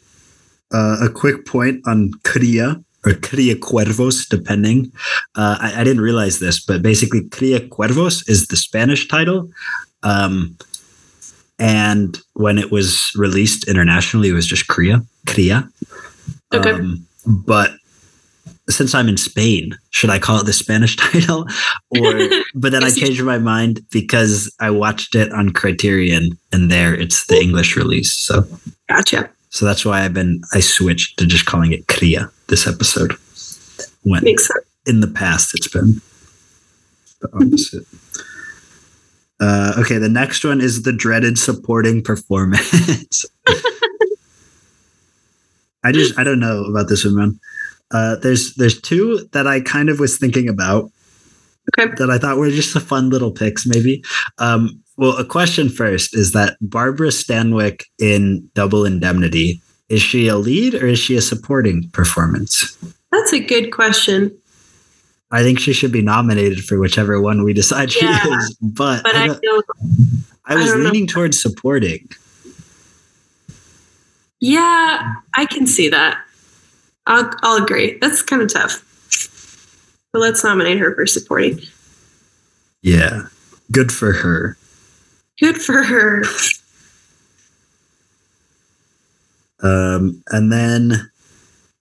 uh, a quick point on Cría or Cría Cuervos, depending. Uh, I, I didn't realize this, but basically, Cría Cuervos is the Spanish title. Um, and when it was released internationally, it was just Cría. Cría. Okay. Um, but since I'm in Spain, should I call it the Spanish title? Or but then I changed my mind because I watched it on Criterion and there it's the English release. So Gotcha. so that's why I've been I switched to just calling it Cria this episode. When Makes sense. in the past it's been the opposite. Uh, okay, the next one is the dreaded supporting performance. I just I don't know about this one, man. Uh, there's there's two that I kind of was thinking about Okay. that I thought were just a fun little picks, maybe. Um, well, a question first is that Barbara Stanwyck in Double Indemnity is she a lead or is she a supporting performance? That's a good question. I think she should be nominated for whichever one we decide she Yeah. is, but, But I, I feel I was I don't know. leaning towards supporting. Yeah, I can see that. I'll I'll agree. That's kind of tough. But let's nominate her for supporting. Yeah, good for her. Good for her. Um, and then,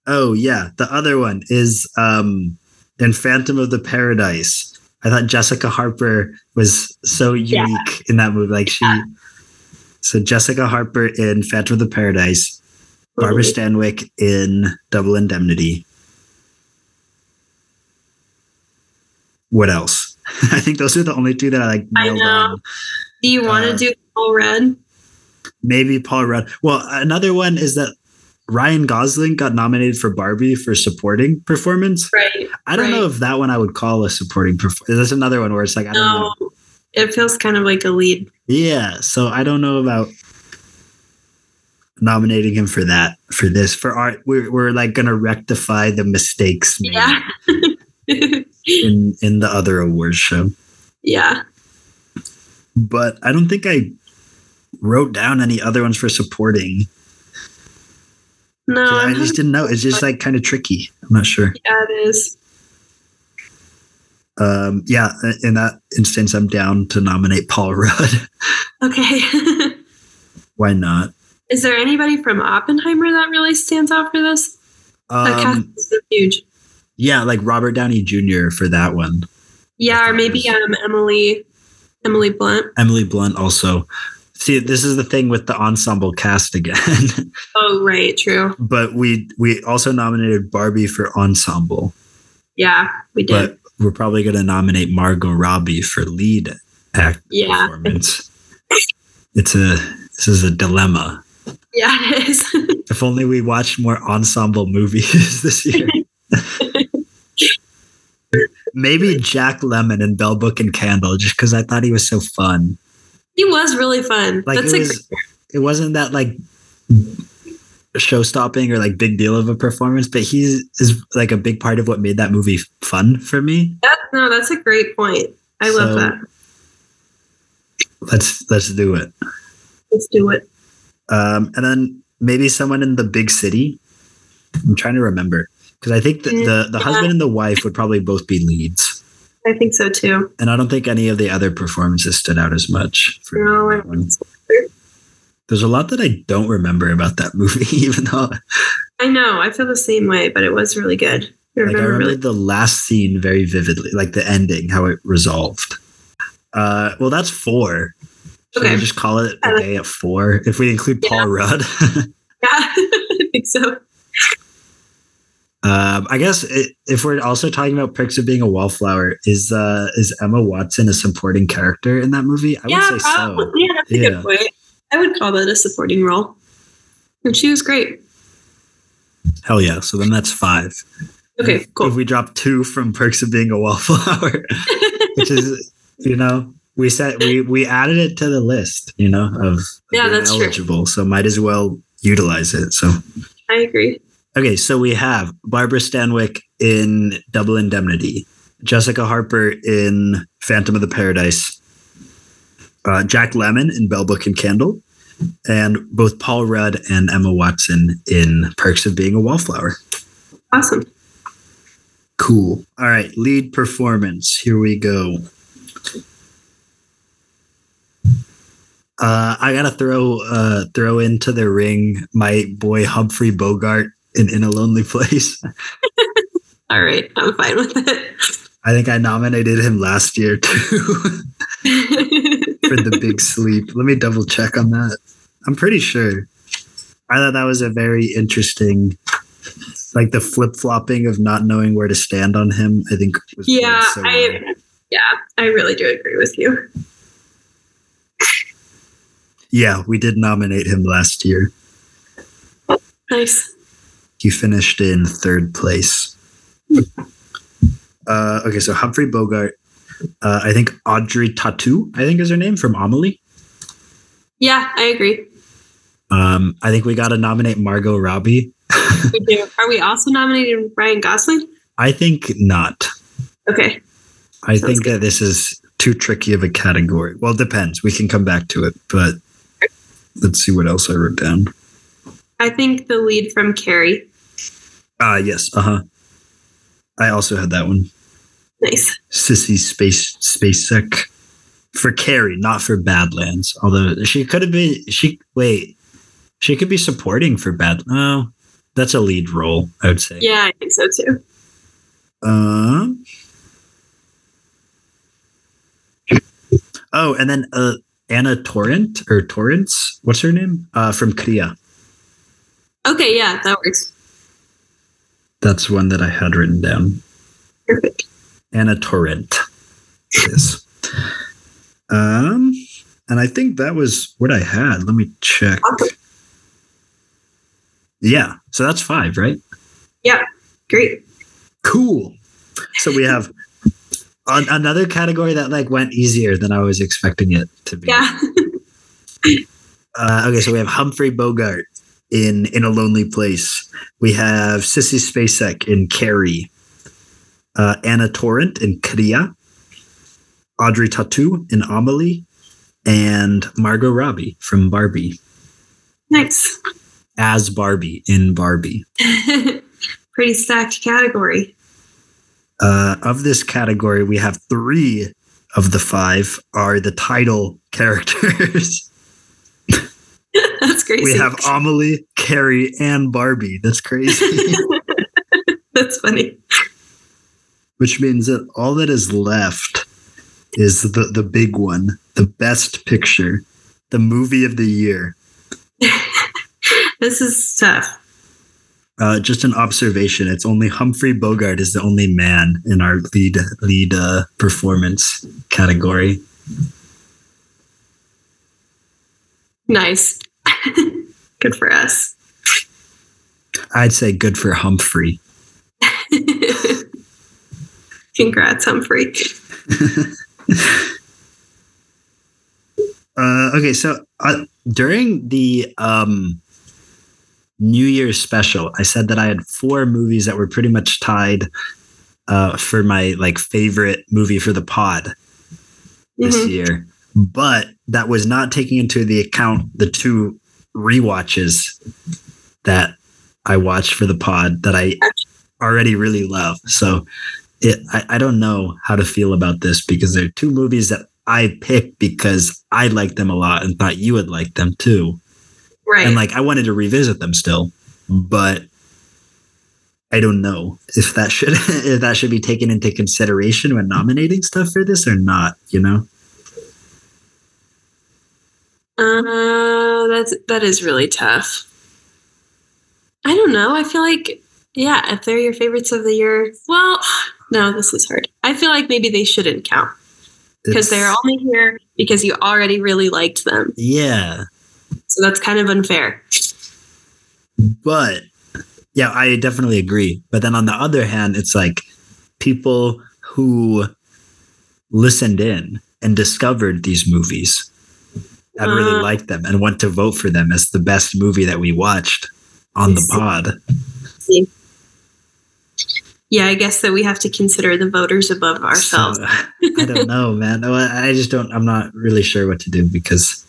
oh yeah, the other one is um, in Phantom of the Paradise. I thought Jessica Harper was so Yeah. unique in that movie. Like she, so Jessica Harper in Phantom of the Paradise, Barbara Stanwyck in Double Indemnity. What else? I think those are the only two that I like I know. on. Do you want to Uh, do Paul Rudd? Maybe Paul Rudd. Well, another one is that Ryan Gosling got nominated for Barbie for supporting performance. Right. I don't know if that one I would call a supporting performance. That's another one where it's like I don't know. It feels kind of like a lead. Yeah, so I don't know about nominating him for that for this for art. We're we're like gonna rectify the mistakes made Yeah. in in the other awards show. yeah. But I don't think I wrote down any other ones for supporting. No, So I just didn't know. It's just like kind of tricky. I'm not sure. yeah, it is. Um, yeah, in that instance, I'm down to nominate Paul Rudd. Okay. Why not? is there anybody from Oppenheimer that really stands out for this? That cast Um, is so huge. yeah, like Robert Downey Jr. for that one. Yeah, or maybe um Emily Emily Blunt. Emily Blunt also. See, this is the thing with the ensemble cast again. Oh, right, true. but we we also nominated Barbie for ensemble, Yeah, we did. but we're probably going to nominate Margot Robbie for lead act Yeah. performance. It's a this is a dilemma. yeah, it is. If only we watched more ensemble movies this year. Maybe Jack Lemmon and Bell Book and Candle, just because I thought he was so fun. he was really fun. Like That's it was, it wasn't that like show stopping or like big deal of a performance, but he's is like a big part of what made that movie fun for me. that, no, that's a great point. I love that. Let's let's do it. Let's do it. Um, and then maybe someone in the big city. I'm trying to remember because I think the, the the Yeah. husband and the wife would probably both be leads, I think so too. and I don't think any of the other performances stood out as much. For me No, in I that one. There's a lot that I don't remember about that movie, even though I know. I feel the same way, but it was really good. I Like I remember remember really- the last scene very vividly, like the ending, how it resolved. Uh, well, that's four. Should we Okay. just call it a day at four if we include Yeah. Paul Rudd? Yeah, I think so. um, I guess it, if we're also talking about perks of being a wallflower, is uh, is Emma Watson a supporting character in that movie? I yeah, would say probably. so. Yeah, that's a good point. I would call that a supporting role. And she was great. Hell yeah! So then that's five. Okay, If- cool. If we drop two from perks of being a wallflower, which is you know we said we we added it to the list you know of, of Yeah, that's true. eligible so might as well utilize it so I agree. okay so we have barbara stanwyck in double indemnity jessica harper in phantom of the paradise uh, jack lemmon in bell book and candle and both paul rudd and emma watson in perks of being a wallflower Awesome. Cool. All right, lead performance. Here we go. Uh, I gotta throw uh, throw into the ring my boy Humphrey Bogart in In a Lonely Place. All right, I'm fine with it. I think I nominated him last year too for the Big Sleep. Let me double check on that. I'm pretty sure. I thought that was a very interesting, like the flip flopping of not knowing where to stand on him. I think was yeah, so well. I yeah, I really do agree with you. Yeah, we did nominate him last year. Nice. He finished in third place. Uh, okay, so Humphrey Bogart. Uh, I think Audrey Tautou, I think is her name from Amelie. Yeah, I agree. Um, I think we got to nominate Margot Robbie. We do. Are we also nominating Ryan Gosling? I think not. Okay. I Sounds think that this is too tricky of a category. Well, it depends. We can come back to it, but let's see what else I wrote down. I think the lead from Carrie. Ah, yes. Uh huh. I also had that one. Nice. Sissy Space space Spacek for Carrie, not for Badlands. Although she could have been. She wait. She could be supporting for Bad. No, that's a lead role. I would say. Yeah, I think so too. Um. Oh, and then uh, Ana Torrent or Torrance. What's her name? Uh, from Cria. Okay, yeah, that works. That's one that I had written down. Perfect. Ana Torrent. Yes. Um, and I think that was what I had. Let me check. Yeah, so that's five, right? Yeah, great. Cool. So we have an- another category that like went easier than I was expecting it to be. Yeah. Uh, okay, so we have Humphrey Bogart in In a Lonely Place. We have Sissy Spacek in Carrie. Uh, Ana Torrent in Cria. Audrey Tautou in Amelie. And Margot Robbie from Barbie nice. as Barbie in Barbie. Pretty stacked category. Uh, of this category, we have three of the five are the title characters. That's crazy. we have Amelie, Carrie, and Barbie. That's crazy. That's funny. Which means that all that is left is the the big one, the best picture, the movie of the year. This is tough. Uh, just an observation: it's only Humphrey Bogart is the only man in our lead lead uh, performance category. Nice. Good for us. I'd say good for Humphrey. Congrats, Humphrey. Uh, okay, so uh, during the um, New Year's special, I said that I had four movies that were pretty much tied uh, for my like favorite movie for the pod this Mhm. year, but that was not taking into the account the two rewatches that I watched for the pod that I already really love. So it, I, I don't know how to feel about this because they're two movies that I picked because I liked them a lot and thought you would like them too. Right. And like I wanted to revisit them still, but I don't know if that should if that should be taken into consideration when nominating stuff for this or not. You know. Uh, that's that is really tough. I don't know. I feel like yeah, if they're your favorites of the year, well, no, this is hard. I feel like maybe they shouldn't count because they're only here because you already really liked them. yeah, So that's kind of unfair. but yeah, I definitely agree. But then on the other hand, it's like people who listened in and discovered these movies and really Uh. liked them and went to vote for them as the best movie that we watched on the see. Yeah, I guess that we have to consider the voters above ourselves. So, I don't know, man. I I just don't. I'm not really sure what to do because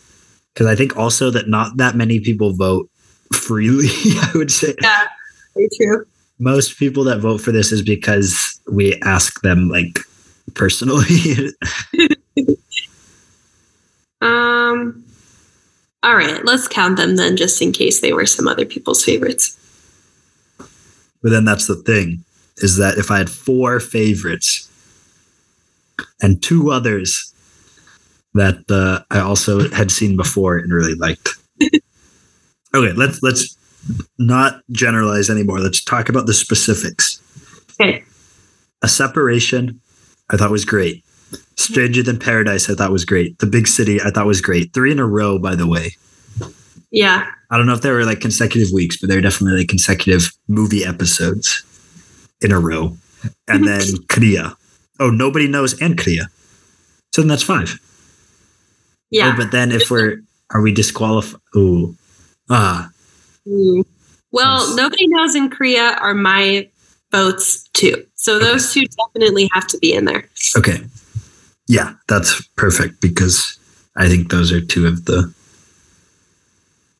because I think also that not that many people vote freely. I would say yeah, very true. most people that vote for this is because we ask them like personally. Um. All right, let's count them then, just in case they were some other people's favorites. but then that's the thing is that if I had four favorites and two others that uh, I also had seen before and really liked. okay, let's let's not generalize anymore. Let's talk about the specifics. Okay. A separation, I thought was great. Stranger Than Paradise, I thought was great. The Big City, I thought was great. Three in a row, by the way. Yeah. I don't know if they were like consecutive weeks, but they were definitely like consecutive movie episodes in a row. And then Cria. Oh, nobody knows and Cria. So then that's five. Yeah. Oh, but then if we're are we disqualified? Ooh. Ah. Mm. Well, nobody knows in Cria are my votes too. So those two definitely have to be in there. Okay. Yeah, that's perfect because I think those are two of the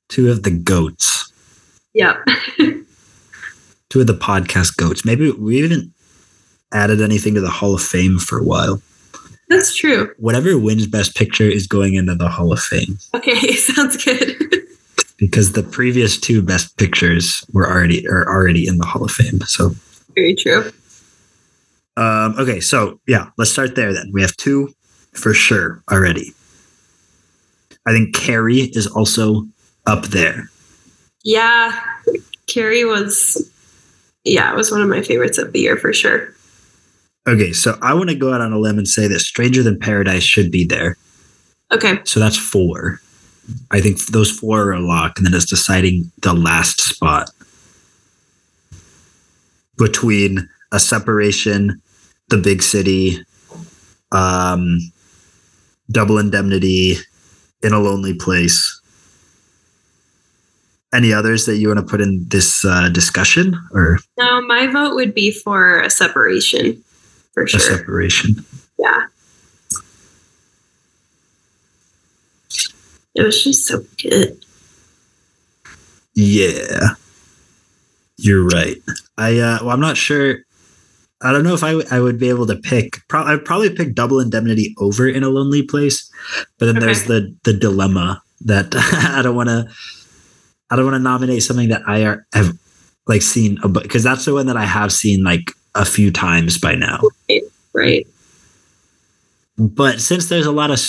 two of the goats. Yeah. Two of the podcast goats. Maybe we haven't added anything to the Hall of Fame for a while. That's true. Whatever wins Best Picture is going into the Hall of Fame Okay, sounds good. because the previous two Best Pictures were already are already in the Hall of Fame. So Very true. Um, okay, so yeah, let's start there then. We have two for sure already. I think Carrie is also up there. Yeah. Carrie was yeah, it was one of my favorites of the year for sure. Okay, so I want to go out on a limb and say that Stranger Than Paradise should be there. Okay. So that's four. I think those four are a lock, and then it's deciding the last spot between a separation, the big city, um, double indemnity, in a lonely place. Any others that you want to put in this uh, discussion or No, my vote would be for a separation for sure. a separation? Yeah. It was just so good. Yeah, you're right. I uh, well, I'm not sure. I don't know if I, w- I would be able to pick. Pro- I'd probably pick Double Indemnity over in a lonely place, but then there's the the dilemma that I don't want to. I don't want to nominate something that I are, have like seen because that's the one that I have seen like a few times by now. Right. But since there's a lot of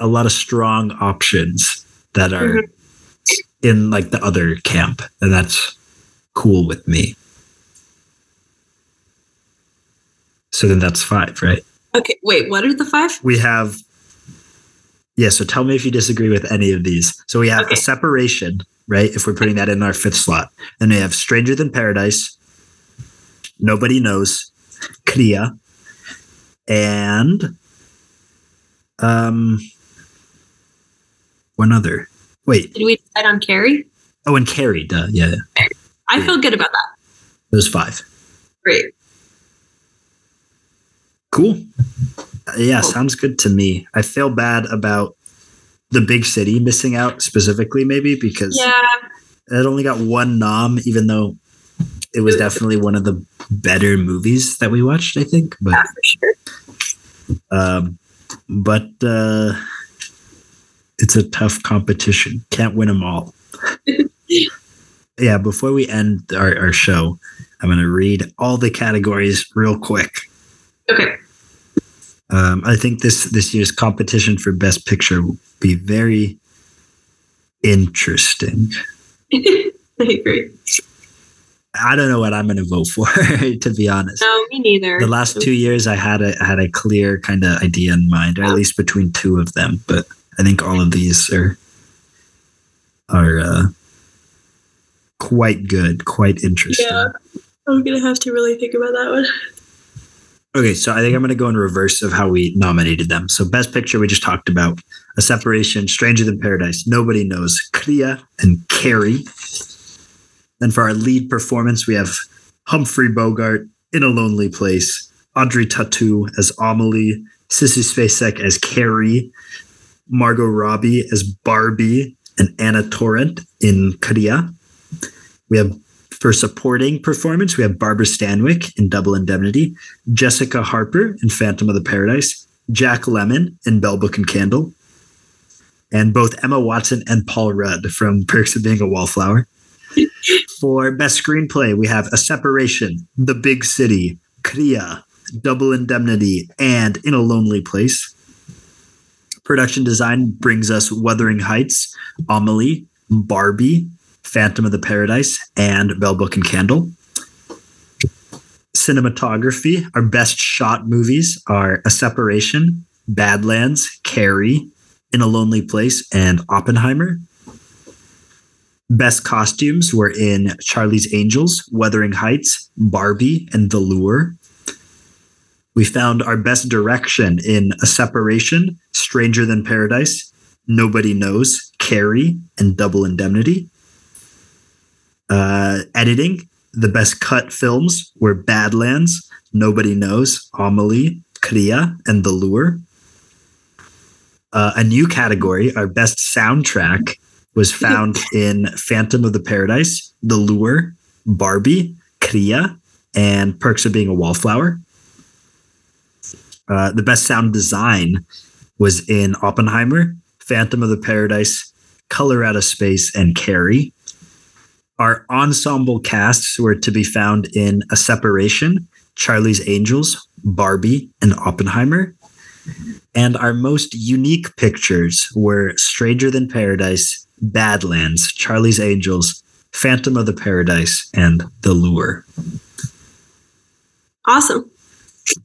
a lot of strong options that are Mhm. in like the other camp, and that's cool with me. So then that's five, right? Okay. Wait, what are the five? We have yeah. So tell me if you disagree with any of these. So we have Okay. a separation, right? If we're putting that in our fifth slot, then we have Stranger Than Paradise. Nobody knows, Cria, and um, one other. Wait, Did we decide on Carrie? oh, and Carrie, duh, yeah, I feel good about that. those five. Great. Cool. Uh, yeah, Cool. sounds good to me. I feel bad about the big city missing out specifically, maybe because Yeah. it only got one nom, even though it was definitely one of the better movies that we watched. I think, but Yeah, for sure. um, but uh, it's a tough competition. Can't win them all. yeah, before we end our, our show, I'm going to read all the categories real quick. Okay. Um, I think this this year's competition for best picture will be very interesting. I agree. I don't know what I'm going to vote for, to be honest. No, me neither. The last two years, I had a I had a clear kind of idea in mind, or at least between two of them. But I think all of these are are uh, quite good, quite interesting. Yeah. I'm gonna have to really think about that one. Okay, so I think I'm going to go in reverse of how we nominated them. So, Best Picture, we just talked about A Separation, Stranger Than Paradise, Nobody Knows, Cria, and Carrie. Then for our lead performance, we have Humphrey Bogart in A Lonely Place, Audrey Tautou as Amelie, Sissy Spacek as Carrie, Margot Robbie as Barbie, and Ana Torrent in Cria. We have for supporting performance, we have Barbara Stanwyck in Double Indemnity, Jessica Harper in Phantom of the Paradise, Jack Lemmon in Bell Book and Candle, and both Emma Watson and Paul Rudd from Perks of Being a Wallflower. For best screenplay, we have A Separation, The Big City, Cria, Double Indemnity, and In a Lonely Place. Production design brings us Wuthering Heights, Amelie, Barbie, Phantom of the Paradise, and Bell Book and Candle. Cinematography, our best shot movies are A Separation, Badlands, Carrie, In a Lonely Place, and Oppenheimer. Best costumes were in Charlie's Angels, Wuthering Heights, Barbie, and The Lure. We found our best direction in A Separation, Stranger Than Paradise, Nobody Knows, Carrie, and Double Indemnity. Uh, editing, the best cut films were Badlands, Nobody Knows, Amelie, Cria, and The Lure. Uh, a new category, our best soundtrack, was found in Phantom of the Paradise, The Lure, Barbie, Cria, and Perks of Being a Wallflower. Uh, the best sound design was in Oppenheimer, Phantom of the Paradise, Color Out of Space, and Carrie. Our ensemble casts were to be found in A Separation, Charlie's Angels, Barbie, and Oppenheimer. And our most unique pictures were Stranger Than Paradise, Badlands, Charlie's Angels, Phantom of the Paradise, and The Lure. Awesome.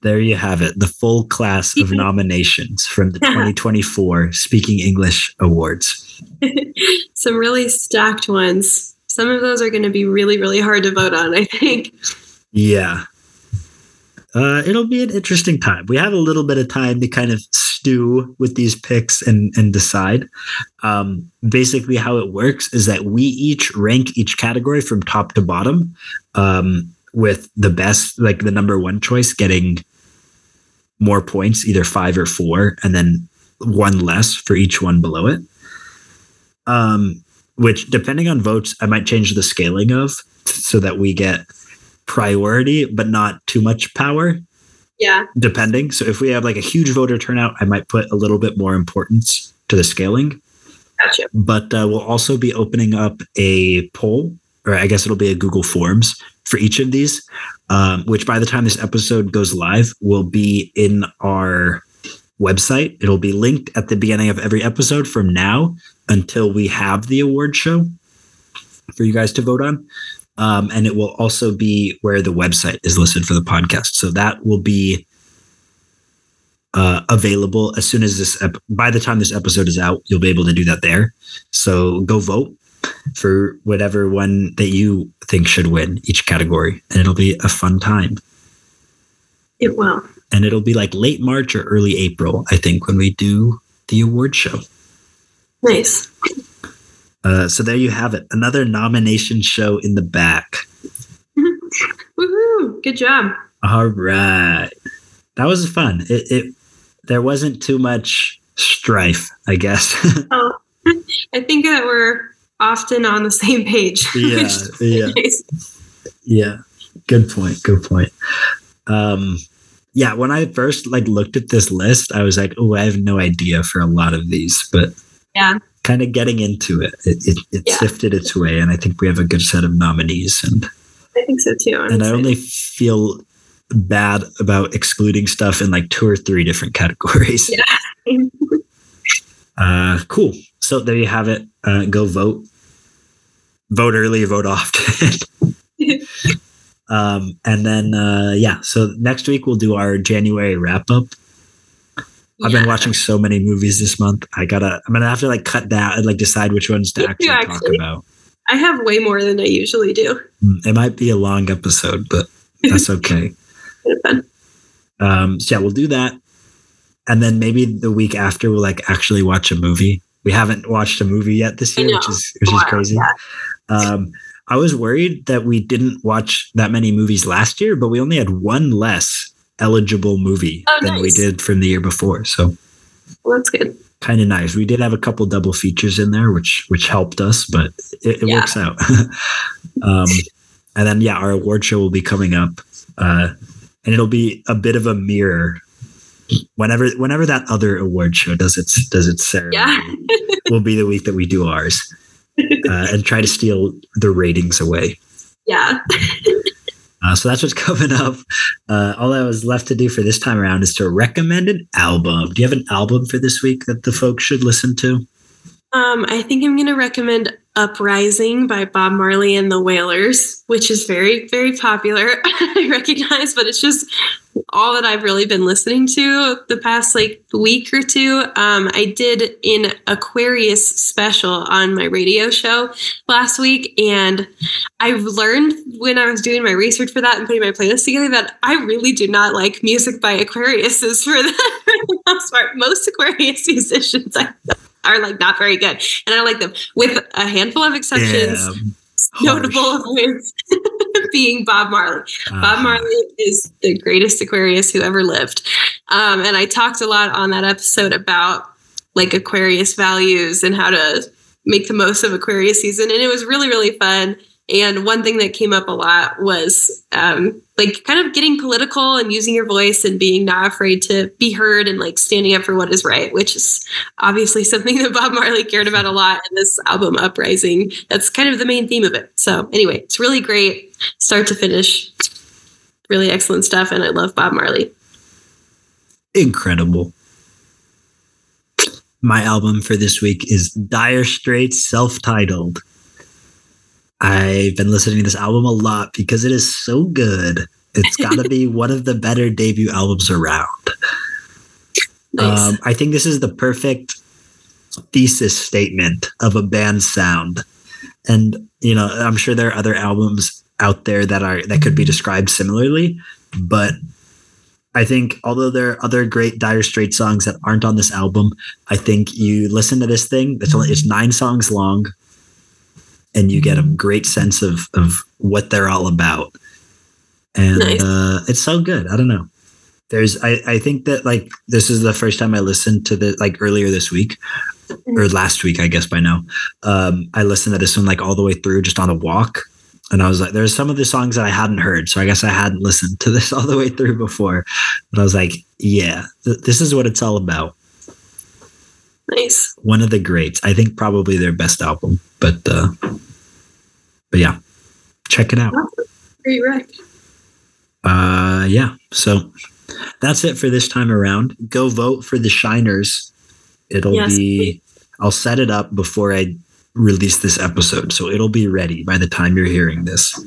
There you have it, the full class of nominations from the 2024 Speaking English Awards. Some really stacked ones. Some of those are going to be really, really hard to vote on, I think. Yeah. Uh, it'll be an interesting time. We have a little bit of time to kind of stew with these picks and, and decide. Um, basically, how it works is that we each rank each category from top to bottom, um, with the best, like the number one choice, getting more points, either five or four, and then one less for each one below it. Um, which, depending on votes, I might change the scaling of so that we get priority, but not too much power. Yeah. Depending. So if we have like a huge voter turnout, I might put a little bit more importance to the scaling. Gotcha. But uh, we'll also be opening up a poll, or I guess it'll be a Google Forms for each of these, um, which by the time this episode goes live will be in our website. It'll be linked at the beginning of every episode from now until we have the award show for you guys to vote on. Um, and it will also be where the website is listed for the podcast. So that will be uh, available as soon as this. Ep- by the time this episode is out, you'll be able to do that there. So go vote for whatever one that you think should win each category, and it'll be a fun time. It will. And it'll be like late March or early April, I think, when we do the award show. Nice. Uh, so there you have it. Another nomination show in the back. Woohoo! Good job. All right. That was fun. It, it there wasn't too much strife, I guess. Oh, I think that we're often on the same page. Yeah, yeah. nice. yeah. Good point. Good point. Um yeah, when I first like looked at this list, I was like, oh, I have no idea for a lot of these, but Yeah. kind of getting into it. It, it, it Yeah. sifted its way, and I think we have a good set of nominees. And I think so too. I'm and I only feel bad about excluding stuff in like two or three different categories. Yeah. Uh, cool. So there you have it. Uh, go vote. Vote early, vote often. um, and then uh, yeah. So next week we'll do our January wrap up. I've been watching so many movies this month. I gotta. I'm gonna have to like cut down and like decide which ones to too, actually, talk about. I have way more than I usually do. Mm, It might be a long episode, but that's okay. Kind of fun. Um, so yeah, we'll do that, and then maybe the week after we'll like actually watch a movie. We haven't watched a movie yet this year, which is which is crazy. Um, I was worried that we didn't watch that many movies last year, but we only had one less eligible movie Oh, than we did from the year before. So Well, that's good. kind of nice. We did have a couple double features in there, which which helped us, but it, it Yeah. works out. um, and then yeah, our award show will be coming up, uh, and it'll be a bit of a mirror. Whenever whenever that other award show does its does its ceremony, Yeah. will be the week that we do ours, uh, and try to steal the ratings away. Yeah. Uh, so that's what's coming up. Uh, all that was left to do for this time around is to recommend an album. Do you have an album for this week that the folks should listen to? Um, I think I'm going to recommend Uprising by Bob Marley and the Wailers, which is very, very popular. I recognize, but it's just all that I've really been listening to the past like week or two. Um, I did an Aquarius special on my radio show last week, and I've learned when I was doing my research for that and putting my playlist together that I really do not like music by Aquariuses for the, for the most part. Most Aquarius musicians I are like not very good, and I like them with a handful of exceptions. harsh. Notable with being Bob Marley. Bob Uh-huh. Marley is the greatest Aquarius who ever lived, um, and I talked a lot on that episode about like Aquarius values and how to make the most of Aquarius season, and it was really really fun. And one thing that came up a lot was um, like kind of getting political and using your voice and being not afraid to be heard and like standing up for what is right, which is obviously something that Bob Marley cared about a lot in this album, Uprising. That's kind of the main theme of it. So, anyway, it's really great, start to finish. Really excellent stuff. And I love Bob Marley. Incredible. My album for this week is Dire Straits self titled. I've been listening to this album a lot because it is so good. It's got to be one of the better debut albums around. Nice. Um, I think this is the perfect thesis statement of a band's sound. And, you know, I'm sure there are other albums out there that are that could be described similarly, but I think although there are other great Dire Straits songs that aren't on this album, I think you listen to this thing. It's only it's nine songs long, and you get a great sense of of what they're all about. And Nice. uh, it's so good. I don't know. There's I I think that like this is the first time I listened to the like earlier this week or last week I guess by now. Um, I listened to this one like all the way through just on a walk. And I was like, there's some of the songs that I hadn't heard. So I guess I hadn't listened to this all the way through before. But I was like, yeah, th- this is what it's all about. Nice. One of the greats. I think probably their best album. But uh but yeah. Check it out. Great rec. Uh yeah. So that's it for this time around. Go vote for the Shiners. It'll Yes, be I'll set it up before I release this episode. So it'll be ready by the time you're hearing this.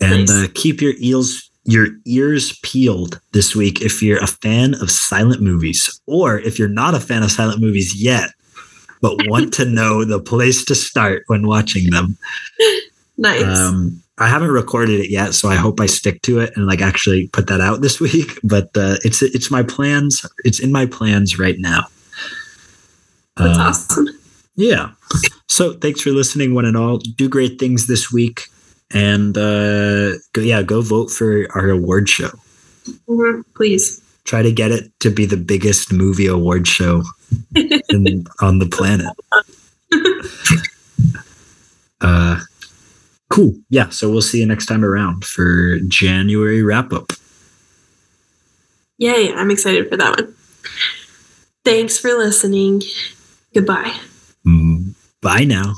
And Nice. uh, keep your eels your ears peeled this week if you're a fan of silent movies or if you're not a fan of silent movies yet but want to know the place to start when watching them. Nice. Um, I haven't recorded it yet, so I hope I stick to it and like actually put that out this week. But uh, it's it's my plans. It's in my plans right now. That's Uh, awesome. Yeah. So thanks for listening, one and all. Do great things this week, and uh, go yeah, go vote for our award show. Mhm, Please. Try to get it to be the biggest movie award show in, on the planet. Uh, cool. Yeah. So we'll see you next time around for January wrap up. Yay. I'm excited for that one. Thanks for listening. Goodbye. Mm. Bye now.